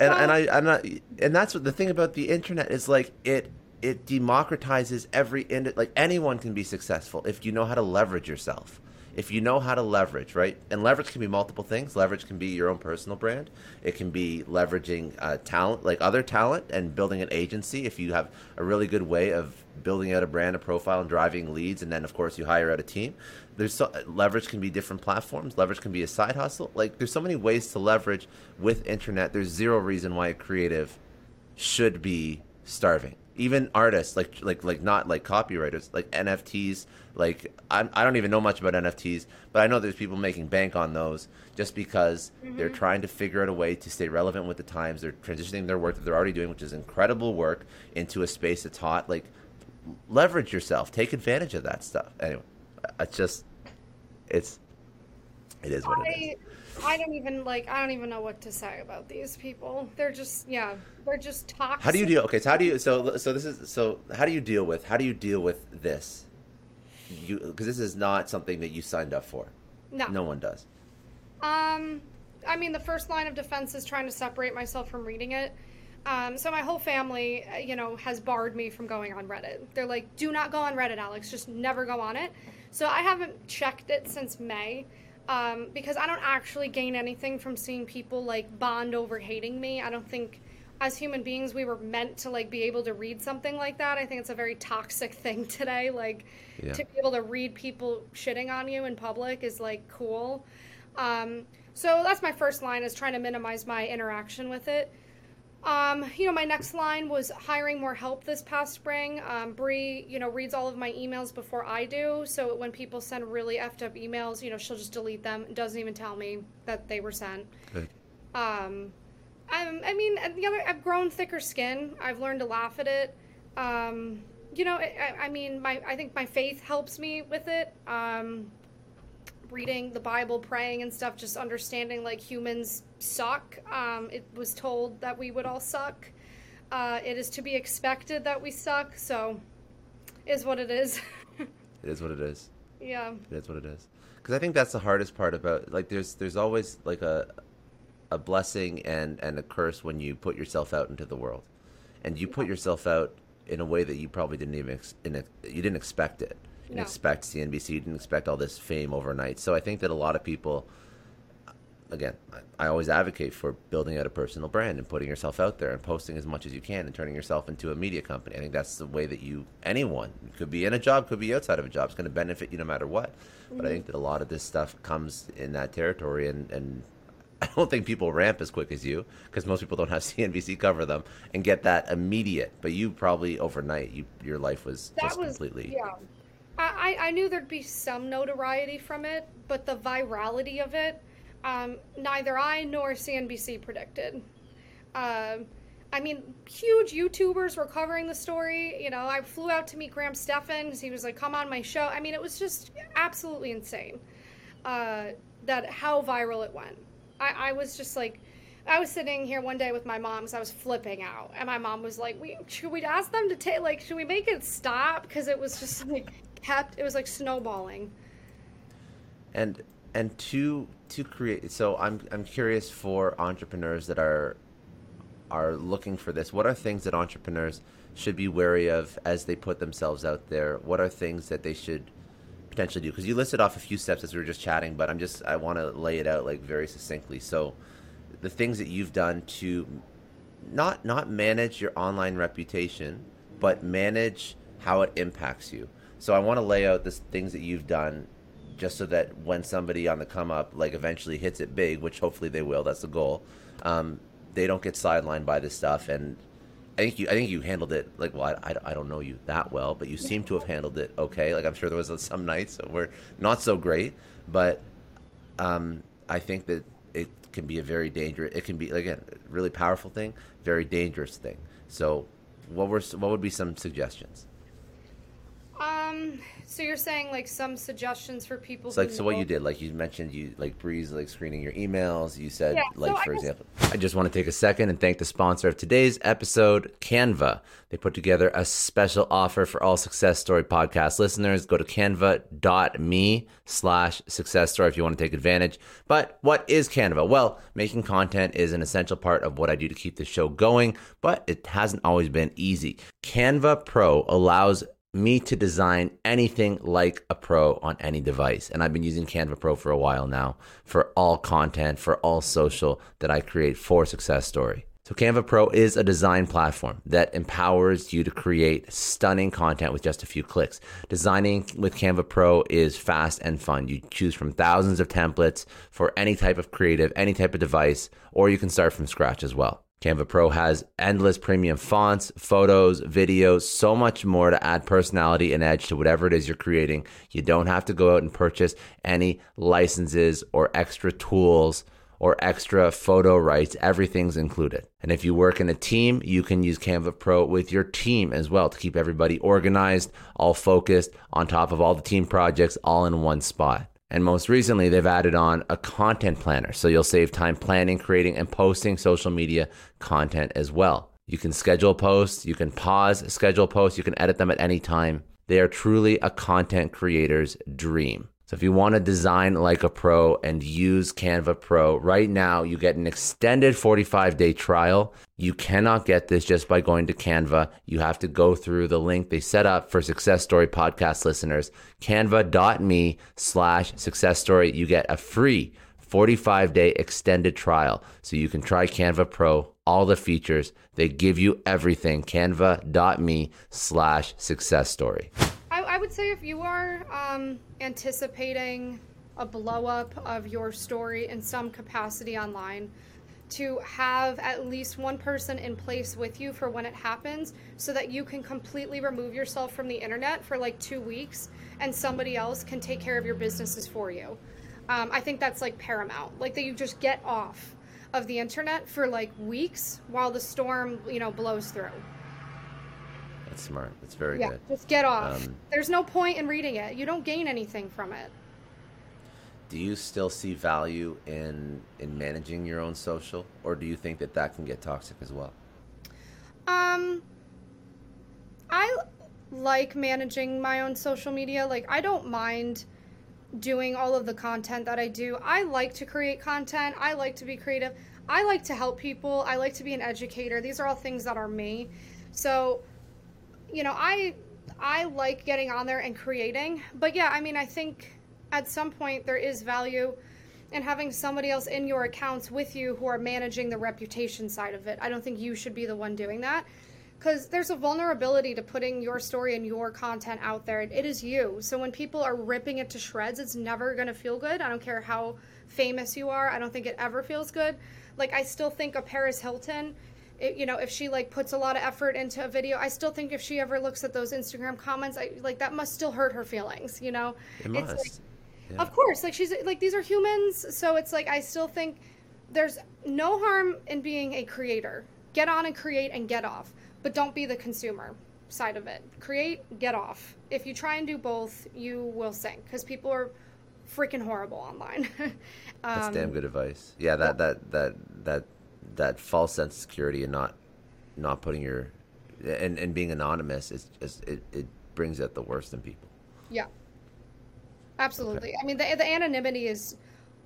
Speaker 1: and and I and I, and that's what the thing about the internet is like it it democratizes every ind- like anyone can be successful if you know how to leverage yourself if you know how to leverage right? And leverage can be multiple things. Leverage can be your own personal brand. It can be leveraging uh, talent like other talent and building an agency if you have a really good way of building out a brand a profile and driving leads and then of course you hire out a team. There's so, leverage can be different platforms. Leverage can be a side hustle. Like there's so many ways to leverage with internet. There's zero reason why a creative should be starving. Even artists like like like not like copywriters like nfts like i do not even know much about nfts but i know there's people making bank on those just because mm-hmm. they're trying to figure out a way to stay relevant with the times they're transitioning their work that they're already doing which is incredible work into a space that's hot like leverage yourself take advantage of that stuff anyway it's just it's it is what I, it is
Speaker 2: I don't even like. I don't even know what to say about these people. They're just yeah. They're just toxic.
Speaker 1: How do you deal? Okay, so how do you? So so this is so. How do you deal with? How do you deal with this? You because this is not something that you signed up for.
Speaker 2: No.
Speaker 1: No one does.
Speaker 2: Um, I mean, the first line of defense is trying to separate myself from reading it. Um, so my whole family, uh, you know, has barred me from going on Reddit. They're like, "Do not go on Reddit, Alex. Just never go on it." So I haven't checked it since May. um, because I don't actually gain anything from seeing people like bond over hating me. I don't think as human beings we were meant to like be able to read something like that. I think it's a very toxic thing today. Like
Speaker 1: Yeah.
Speaker 2: to be able to read people shitting on you in public is like cool. Um, so that's my first line is trying to minimize my interaction with it. Um, you know, my next line was hiring more help this past spring. Um, Bree, you know, reads all of my emails before I do. So when people send really effed up emails, you know, she'll just delete them. Doesn't even tell me that they were sent.
Speaker 1: Good.
Speaker 2: Um, I'm, I mean, the other, I've grown thicker skin. I've learned to laugh at it. Um, you know, I, I mean, my, I think my faith helps me with it. Um, reading the Bible, praying and stuff, just understanding like humans suck. Um, it was told that we would all suck. Uh, it is to be expected that we suck. So, is what it is.
Speaker 1: It is what it is.
Speaker 2: yeah.
Speaker 1: It is what it is. Because I think that's the hardest part about like there's there's always like a a blessing and and a curse when you put yourself out into the world, and you put yourself out in a way that you probably didn't even ex- in a, you didn't expect it. You didn't
Speaker 2: No.
Speaker 1: expect CNBC. You didn't expect all this fame overnight. So I think that a lot of people. Again, I, I always advocate for building out a personal brand and putting yourself out there and posting as much as you can and turning yourself into a media company. I think that's the way that you, anyone, could be in a job, could be outside of a job, it's going to benefit you no matter what. But I mm-hmm. think that a lot of this stuff comes in that territory, and, and I don't think people ramp as quick as you because most people don't have CNBC cover them and get that immediate. But you probably overnight, you your life was
Speaker 2: that
Speaker 1: just
Speaker 2: was
Speaker 1: completely.
Speaker 2: yeah. I, I knew there'd be some notoriety from it, but the virality of it, um, neither I nor CNBC predicted. Um, I mean, huge YouTubers were covering the story. You know, I flew out to meet Graham 'cause he was like, "Come on my show." I mean, it was just absolutely insane uh, that how viral it went. I, I was just like, I was sitting here one day with my mom, so I was flipping out, and my mom was like, "We should we ask them to take like should we make it stop?" Because it was just like kept it was like snowballing.
Speaker 1: and and to to create so i'm i'm curious for entrepreneurs that are are looking for this what are things that entrepreneurs should be wary of as they put themselves out there what are things that they should potentially do because you listed off a few steps as we were just chatting but i'm just i want to lay it out like very succinctly so the things that you've done to not not manage your online reputation, but manage how it impacts you. So I want to lay out the things that you've done, just so that when somebody on the come up, like eventually hits it big, which hopefully they will, that's the goal. Um, they don't get sidelined by this stuff, and I think you I think you handled it like well I, I, I don't know you that well, but you seem to have handled it okay. Like I'm sure there was some nights that were not so great, but um, I think that it can be a very dangerous. It can be again really powerful thing, very dangerous thing. So, what were what would be some suggestions?
Speaker 2: Um, so you're saying like some suggestions for people?
Speaker 1: It's like so what you did, like you mentioned, you like Bree's, like screening your emails. You said,
Speaker 2: Yeah,
Speaker 1: like
Speaker 2: so I
Speaker 1: for
Speaker 2: guess-
Speaker 1: example, I just want to take a second and thank the sponsor of today's episode, Canva. They put together a special offer for all Success Story podcast listeners. Go to canva.me slash success story if you want to take advantage. But what is Canva? Well, making content is an essential part of what I do to keep the show going, but it hasn't always been easy. Canva Pro allows me to design anything like a pro on any device. And I've been using Canva Pro for a while now for all content, for all social that I create for Success Story. So Canva Pro is a design platform that empowers you to create stunning content with just a few clicks. Designing with Canva Pro is fast and fun. You choose from thousands of templates for any type of creative, any type of device, or you can start from scratch as well. Canva Pro has endless premium fonts, photos, videos, so much more to add personality and edge to whatever it is you're creating. You don't have to go out and purchase any licenses or extra tools or extra photo rights. Everything's included. And if you work in a team, you can use Canva Pro with your team as well to keep everybody organized, all focused, on top of all the team projects, all in one spot. And most recently, they've added on a content planner. So you'll save time planning, creating, and posting social media content as well. You can schedule posts, you can pause, schedule posts, you can edit them at any time. They are truly a content creator's dream. So if you want to design like a pro and use Canva Pro, right now you get an extended 45 day trial. You cannot get this just by going to Canva. You have to go through the link they set up for Success Story podcast listeners, canva.me slash success story. You get a free 45 day extended trial. So you can try Canva Pro, all the features. They give you everything. Canva.me slash success story.
Speaker 2: Would say if you are um, anticipating a blow up of your story in some capacity online, to have at least one person in place with you for when it happens so that you can completely remove yourself from the internet for like two weeks and somebody else can take care of your businesses for you. Um, I think that's like paramount. Like that you just get off of the internet for like weeks while the storm, you know, blows through.
Speaker 1: That's smart. That's very
Speaker 2: Yeah,
Speaker 1: good.
Speaker 2: just get off.
Speaker 1: Um,
Speaker 2: There's no point in reading it. You don't gain anything from it.
Speaker 1: Do you still see value in in managing your own social, or do you think that that can get toxic as well?
Speaker 2: Um, I like managing my own social media. Like, I don't mind doing all of the content that I do. I like to create content. I like to be creative. I like to help people. I like to be an educator. These are all things that are me. So, you know, I I like getting on there and creating. But yeah, I mean, I think at some point there is value in having somebody else in your accounts with you who are managing the reputation side of it. I don't think you should be the one doing that because there's a vulnerability to putting your story and your content out there. It is you. So when people are ripping it to shreds, it's never going to feel good. I don't care how famous you are. I don't think it ever feels good. Like I still think of Paris Hilton it, you know if she like puts a lot of effort into a video i still think if she ever looks at those instagram comments I, like that must still hurt her feelings you know
Speaker 1: It
Speaker 2: It's
Speaker 1: must.
Speaker 2: like-
Speaker 1: Yeah.
Speaker 2: of course like she's like these are humans so it's like i still think there's no harm in being a creator get on and create and get off but don't be the consumer side of it create get off if you try and do both you will sink because people are freaking horrible online
Speaker 1: That's
Speaker 2: um,
Speaker 1: damn good advice. Yeah, that that that that that false sense of security and not not putting your and and being anonymous is just it it brings out the worst in people.
Speaker 2: Yeah. Absolutely. I mean, the, the anonymity is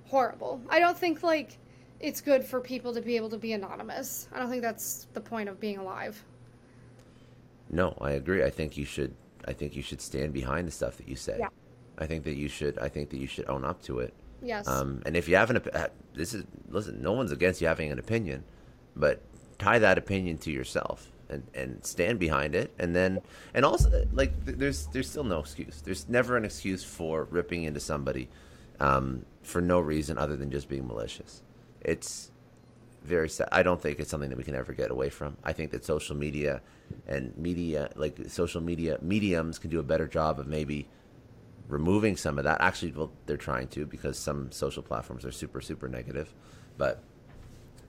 Speaker 2: horrible. I don't think, like, it's good for people to be able to be anonymous. I don't think that's the point of being alive.
Speaker 1: No, I agree. I think you should. I think you should stand behind the stuff that you say.
Speaker 2: Yeah.
Speaker 1: I think that you should. I think that you should own up to it.
Speaker 2: Yes.
Speaker 1: Um, and if you have an, uh, this is listen. No one's against you having an opinion, but tie that opinion to yourself and and stand behind it. And then and also like th- there's there's still no excuse. There's never an excuse for ripping into somebody um, for no reason other than just being malicious. It's very sad. I don't think it's something that we can ever get away from. I think that social media and media, like social media mediums, can do a better job of maybe removing some of that. Actually, well, they're trying to because some social platforms are super, super negative. But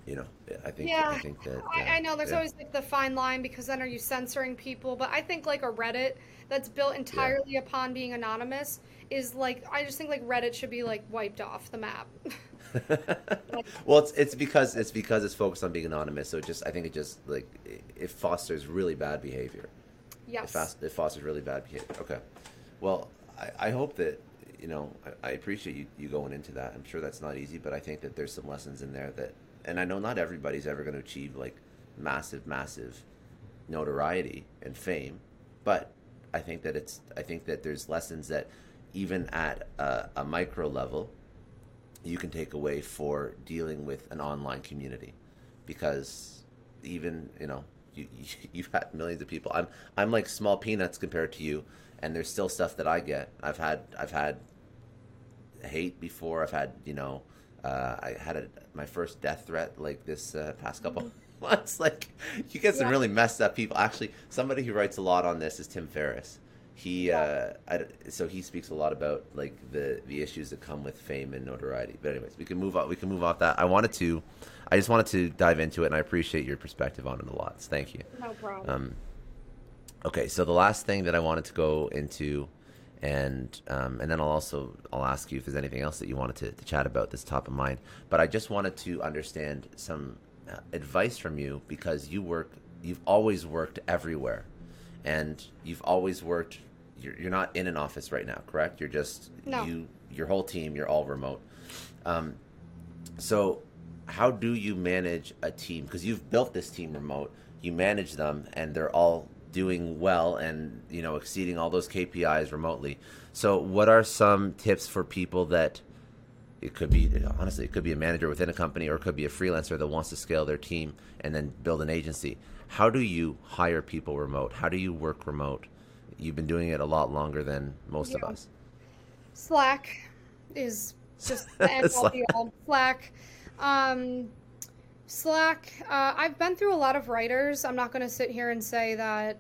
Speaker 1: you know, I think
Speaker 2: yeah.
Speaker 1: I think that
Speaker 2: I,
Speaker 1: uh,
Speaker 2: I know there's
Speaker 1: yeah.
Speaker 2: always like the fine line because then are you censoring people? But I think like a Reddit that's built entirely upon being anonymous is like I just think like Reddit should be like wiped off the map.
Speaker 1: well, it's it's because it's because it's focused on being anonymous. So it just I think it just like it, it fosters really bad behavior. It,
Speaker 2: yes.
Speaker 1: fast, it fosters really bad behavior. Okay. Well, I, I hope that you know I, I appreciate you, you going into that. I'm sure that's not easy, but I think that there's some lessons in there that, and I know not everybody's ever going to achieve like massive, massive notoriety and fame, but I think that it's I think that there's lessons that even at a, a micro level you can take away for dealing with an online community because even you know you, you've had millions of people i'm i'm like small peanuts compared to you and there's still stuff that i get i've had i've had hate before i've had you know uh, i had a, my first death threat like this uh, past couple months like you get some
Speaker 2: Yeah.
Speaker 1: really messed up people actually somebody who writes a lot on this is tim ferriss he uh, I, so he speaks a lot about like the the issues that come with fame and notoriety. But anyways, we can move on. We can move off that. I wanted to, I just wanted to dive into it, and I appreciate your perspective on it a lot. So thank you.
Speaker 2: No problem.
Speaker 1: Um, okay, so the last thing that I wanted to go into, and um, and then I'll also I'll ask you if there's anything else that you wanted to, to chat about this top of mind. But I just wanted to understand some uh, advice from you because you work, you've always worked everywhere, and you've always worked. You're, you're not in an office right now, correct? You're just
Speaker 2: No.
Speaker 1: you your whole team, you're all remote. Um, so, how do you manage a team? Because you've built this team remote, you manage them, and they're all doing well and you know exceeding all those KPIs remotely. So, what are some tips for people that it could be honestly it could be a manager within a company or it could be a freelancer that wants to scale their team and then build an agency. How do you hire people remote? How do you work remote? You've been doing it a lot longer than most yeah. of us.
Speaker 2: Slack is just the end all be all. Slack. Um, Slack. Uh, I've been through a lot of writers. I'm not going to sit here and say that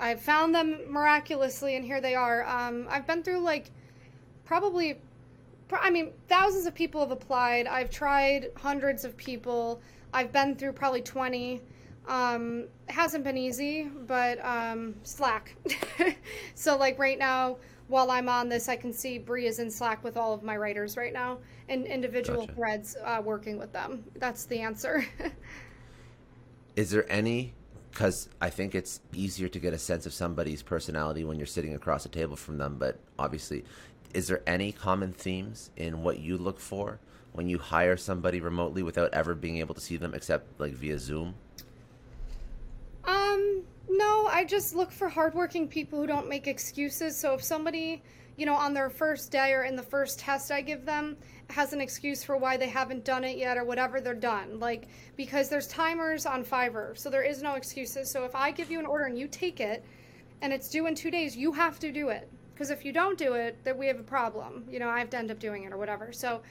Speaker 2: I've found them miraculously and here they are. Um, I've been through like probably, I mean, thousands of people have applied. I've tried hundreds of people. I've been through probably 20. Um, it hasn't been easy, but um, Slack. so like right now, while I'm on this, I can see Bree is in Slack with all of my writers right now and individual gotcha. threads uh, working with them. That's the answer.
Speaker 1: is there any? Because I think it's easier to get a sense of somebody's personality when you're sitting across a table from them. But obviously, is there any common themes in what you look for when you hire somebody remotely without ever being able to see them except like via Zoom?
Speaker 2: Um, no, I just look for hardworking people who don't make excuses. So if somebody, you know, on their first day or in the first test I give them has an excuse for why they haven't done it yet or whatever, they're done. Like, because there's timers on Fiverr, so there is no excuses. So if I give you an order and you take it and it's due in two days, you have to do it. Because if you don't do it, then we have a problem. You know, I have to end up doing it or whatever. So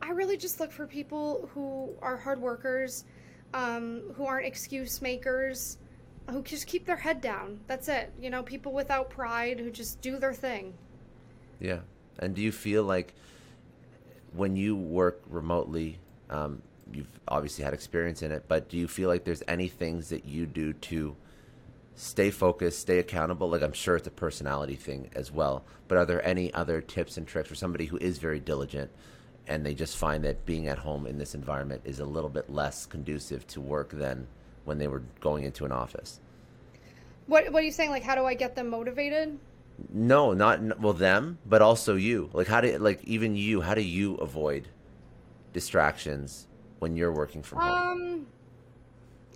Speaker 2: I really just look for people who are hard workers, um, who aren't excuse makers who just keep their head down. That's it. You know, people without pride who just do their thing.
Speaker 1: Yeah. And do you feel like when you work remotely, um, you've obviously had experience in it, but do you feel like there's any things that you do to stay focused, stay accountable? Like I'm sure it's a personality thing as well, but are there any other tips and tricks for somebody who is very diligent and they just find that being at home in this environment is a little bit less conducive to work than when they were going into an office.
Speaker 2: What What are you saying? Like, how do I get them motivated?
Speaker 1: No, not well them, but also you. Like, how do like even you? How do you avoid distractions when you're working from home?
Speaker 2: Um,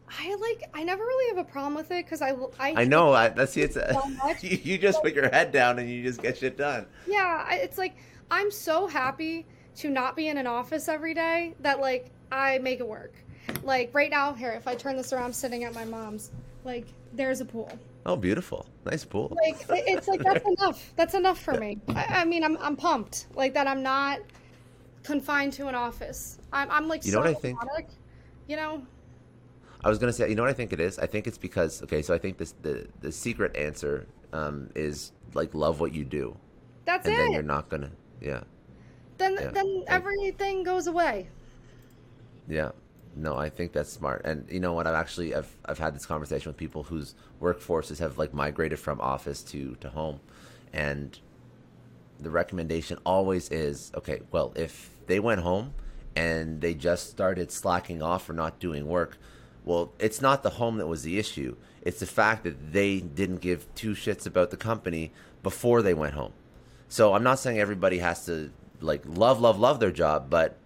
Speaker 2: I like. I never really have a problem with it because I. I,
Speaker 1: I know. I, that's it's. So you, you just put your head down and you just get shit done.
Speaker 2: Yeah, it's like I'm so happy to not be in an office every day that like I make it work. Like right now, here, if I turn this around, I'm sitting at my mom's. Like there's a pool.
Speaker 1: Oh, beautiful! Nice pool.
Speaker 2: Like it's like that's enough. That's enough for me. I, I, mean, I'm I'm pumped. Like that, I'm not confined to an office. I'm I'm like
Speaker 1: you know so what I think.
Speaker 2: You know.
Speaker 1: I was gonna say, you know what I think it is. I think it's because okay, so I think this the the secret answer um, is like love what you do.
Speaker 2: That's
Speaker 1: and
Speaker 2: it.
Speaker 1: And then you're not gonna, yeah.
Speaker 2: Then yeah. then everything goes away.
Speaker 1: Yeah, no, I think that's smart. And you know what? I've actually I've I've had this conversation with people whose workforces have like migrated from office to to home, and the recommendation always is okay. Well, if they went home and they just started slacking off or not doing work, well, it's not the home that was the issue. It's the fact that they didn't give two shits about the company before they went home. So I'm not saying everybody has to like love, love, love their job, but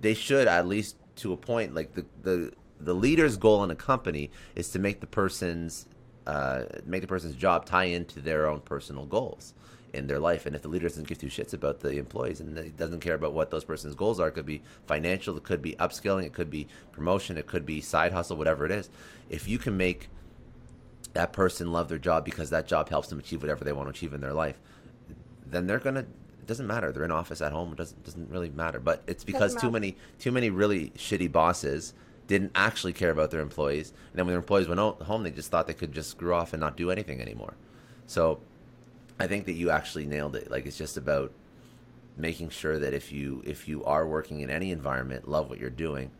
Speaker 1: they should at least to a point like the the the leader's goal in a company is to make the person's uh, make the person's job tie into their own personal goals in their life. And if the leader doesn't give two shits about the employees and doesn't care about what those person's goals are, it could be financial, it could be upskilling, it could be promotion, it could be side hustle, whatever it is. If you can make that person love their job because that job helps them achieve whatever they want to achieve in their life, then they're gonna doesn't matter. They're in office at home. It doesn't doesn't really matter. But it's because too many too many really shitty bosses didn't actually care about their employees. And then when their employees went home, they just thought they could just screw off and not do anything anymore. So I think that you actually nailed it. Like it's just about making sure that if you if you are working in any environment, love what you're doing,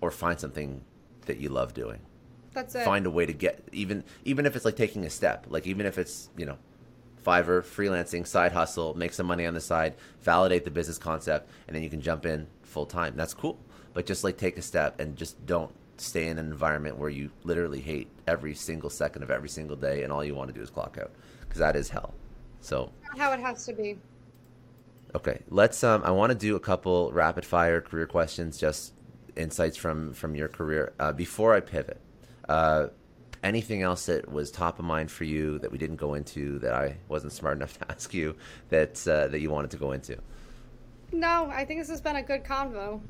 Speaker 1: or find something that you love doing.
Speaker 2: That's it.
Speaker 1: Find a way to get even even if it's like taking a step. Like even if it's you know Fiverr, freelancing, side hustle, make some money on the side, validate the business concept, and then you can jump in full time. That's cool. But just like take a step and just don't stay in an environment where you literally hate every single second of every single day and all you want to do is clock out because that is hell. So
Speaker 2: how it has to be.
Speaker 1: Okay, let's. Um, I want to do a couple rapid fire career questions, just insights from from your career uh, before I pivot. Uh, anything else that was top of mind for you that we didn't go into that I wasn't smart enough to ask you that uh, that you wanted to go into?
Speaker 2: No, I think this has been a good convo.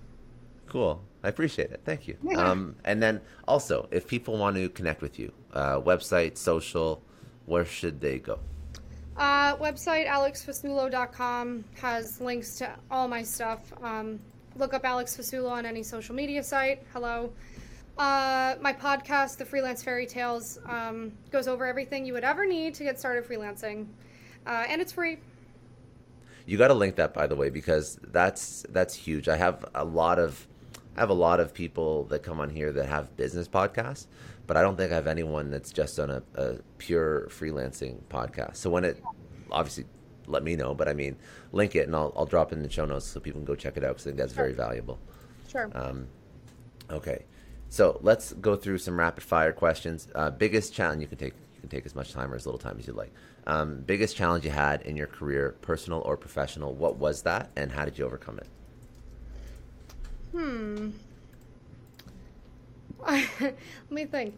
Speaker 1: Cool. I appreciate it. Thank you. Um, and then also, if people want to connect with you, uh, website, social, where should they go?
Speaker 2: Uh, website alexfasulo.com has links to all my stuff. Um, look up Alex Fasulo on any social media site. Hello. Uh, my podcast, The Freelance Fairy Tales, um, goes over everything you would ever need to get started freelancing, uh, and it's free.
Speaker 1: You got to link that, by the way, because that's that's huge. I have a lot of I have a lot of people that come on here that have business podcasts, but I don't think I have anyone that's just on a, a pure freelancing podcast. So when it obviously let me know, but I mean link it and I'll I'll drop it in the show notes so people can go check it out because I think that's very valuable.
Speaker 2: Sure.
Speaker 1: Um, okay, so let's go through some rapid fire questions. Uh, biggest challenge you can take you can take as much time or as little time as you like. Um, biggest challenge you had in your career, personal or professional. What was that, and how did you overcome it?
Speaker 2: Hmm. Let me think.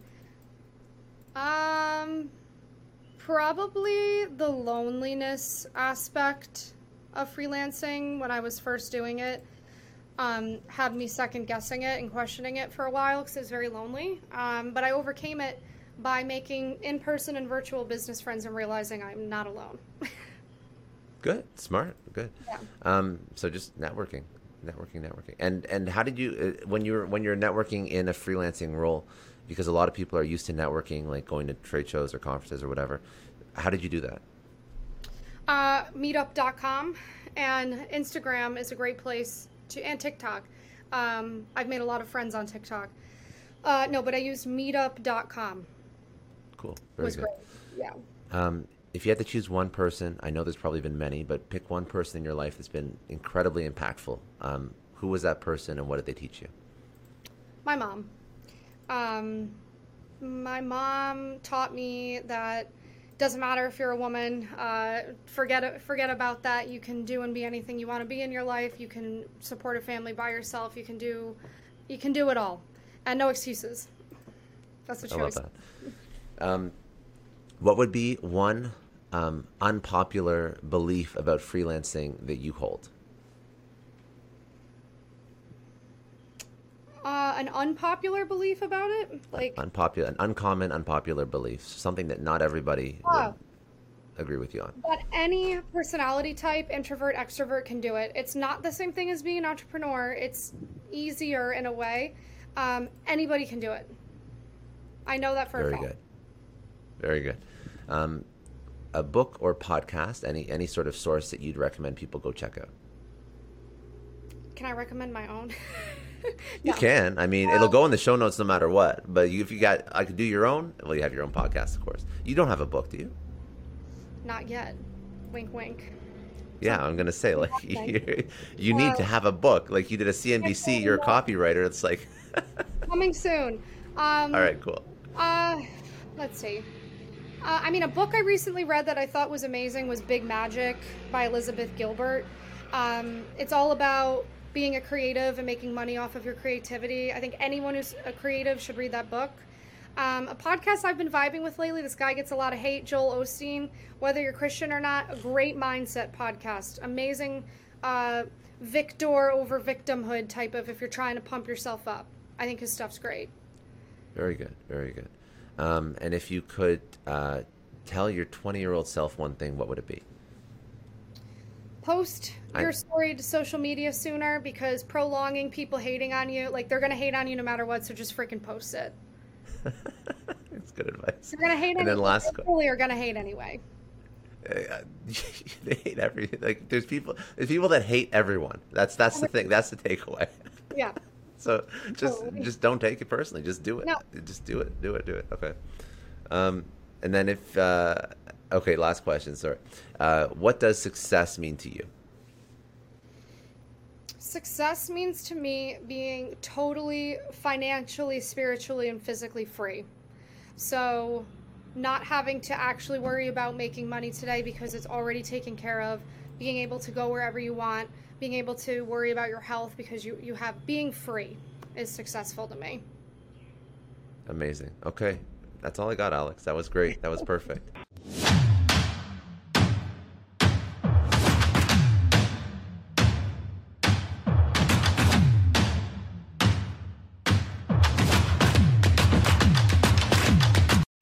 Speaker 2: Um, probably the loneliness aspect of freelancing when I was first doing it um, had me second guessing it and questioning it for a while because it was very lonely. Um, but I overcame it by making in person and virtual business friends and realizing I'm not alone.
Speaker 1: Good, smart, good.
Speaker 2: Yeah.
Speaker 1: Um, so just networking, networking, networking. And and how did you uh, when you're when you're networking in a freelancing role, because a lot of people are used to networking, like going to trade shows or conferences or whatever. How did you do that?
Speaker 2: Uh, meetup.com and Instagram is a great place to, and TikTok. Um, I've made a lot of friends on TikTok. Uh, no, but I used meetup.com.
Speaker 1: Cool, very
Speaker 2: was
Speaker 1: good.
Speaker 2: great. Yeah.
Speaker 1: Um, if you had to choose one person, I know there's probably been many, but pick one person in your life that's been incredibly impactful. Um, who was that person, and what did they teach you?
Speaker 2: My mom. Um, my mom taught me that doesn't matter if you're a woman. Uh, forget forget about that. You can do and be anything you want to be in your life. You can support a family by yourself. You can do, you can do it all, and no excuses. That's what
Speaker 1: I love that. Um, what would be one um, unpopular belief about freelancing that you hold?
Speaker 2: Uh, an unpopular belief about it, like
Speaker 1: Unpopular, an uncommon, unpopular belief, something that not everybody
Speaker 2: Oh.
Speaker 1: would agree with you on.
Speaker 2: that any personality type, introvert, extrovert, can do it. It's not the same thing as being an entrepreneur. It's easier in a way. Um, anybody can do it. I know that for a
Speaker 1: Very
Speaker 2: fact.
Speaker 1: good. Very good. Um, a book or podcast, any any sort of source that you'd recommend people go check out.
Speaker 2: Can I recommend my own?
Speaker 1: You
Speaker 2: No.
Speaker 1: can. I mean, it'll go in the show notes no matter what. But you, if you got, I could do your own. Well, you have your own podcast, of course. You don't have a book, do you?
Speaker 2: Not yet. Wink, wink.
Speaker 1: Yeah, I'm gonna say like you, you need
Speaker 2: Uh,
Speaker 1: to have a book. Like you did a CNBC, you're a copywriter. It's like,
Speaker 2: Coming soon. Um,
Speaker 1: all right, cool.
Speaker 2: Uh, let's see. Uh, I mean, a book I recently read that I thought was amazing was Big Magic by Elizabeth Gilbert. Um, it's all about being a creative and making money off of your creativity. I think anyone who's a creative should read that book. Um, a podcast I've been vibing with lately, this guy gets a lot of hate, Joel Osteen. Whether you're Christian or not, a great mindset podcast. Amazing uh, victor over victimhood type of if you're trying to pump yourself up. I think his stuff's great.
Speaker 1: Very good, very good. Um, and if you could uh, tell your 20 year old self one thing, what would it be?
Speaker 2: Post your story to social media sooner because prolonging people hating on you, like they're gonna hate on you no matter what. So just freaking post it.
Speaker 1: That's good advice.
Speaker 2: They're gonna hate
Speaker 1: And then
Speaker 2: anyway.
Speaker 1: last
Speaker 2: They
Speaker 1: que-
Speaker 2: really are gonna hate anyway.
Speaker 1: Uh, they hate everything. Like there's people, there's people that hate everyone. That's that's the thing. That's the takeaway.
Speaker 2: Yeah.
Speaker 1: So just
Speaker 2: Totally.
Speaker 1: just don't take it personally. Just do it.
Speaker 2: No.
Speaker 1: Just do it. Do it. Do it. Okay. Um, and then if uh, okay, last question. Sorry. Uh, what does success mean to you?
Speaker 2: Success means to me being totally financially, spiritually, and physically free. So, not having to actually worry about making money today because it's already taken care of. being able to go wherever you want, being able to worry about your health because you, you have being free is successful to me.
Speaker 4: Amazing. Okay. That's all I got, Alex. That was great. That was perfect.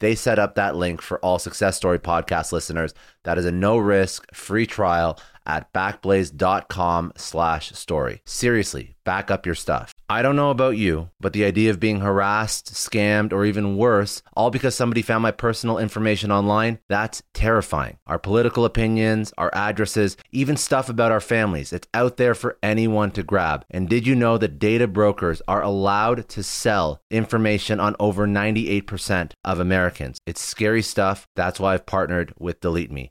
Speaker 1: They set up that link for all Success Story podcast listeners. That is a no risk free trial at backblaze.com slash story. Seriously, back up your stuff. I don't know about you, but the idea of being harassed, scammed, or even worse, all because somebody found my personal information online, that's terrifying. Our political opinions, our addresses, even stuff about our families, it's out there for anyone to grab. And did you know that data brokers are allowed to sell information on over 98% of Americans? It's scary stuff. That's why I've partnered with Delete Me.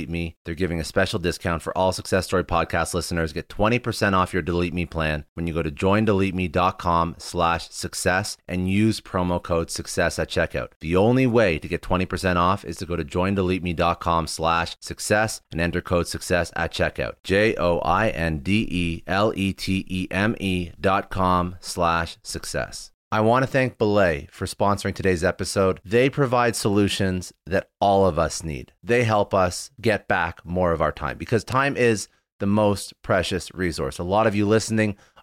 Speaker 1: Delete Me. They're giving a special discount for all Success Story podcast listeners. Get 20% off your Delete Me plan when you go to joindeleteme.com slash success and use promo code success at checkout. The only way to get 20% off is to go to joindeleteme.com slash success and enter code success at checkout. J-O-I-N-D-E-L-E-T-E-M-E dot com slash success. I want to thank Belay for sponsoring today's episode. They provide solutions that all of us need. They help us get back more of our time because time is the most precious resource. A lot of you listening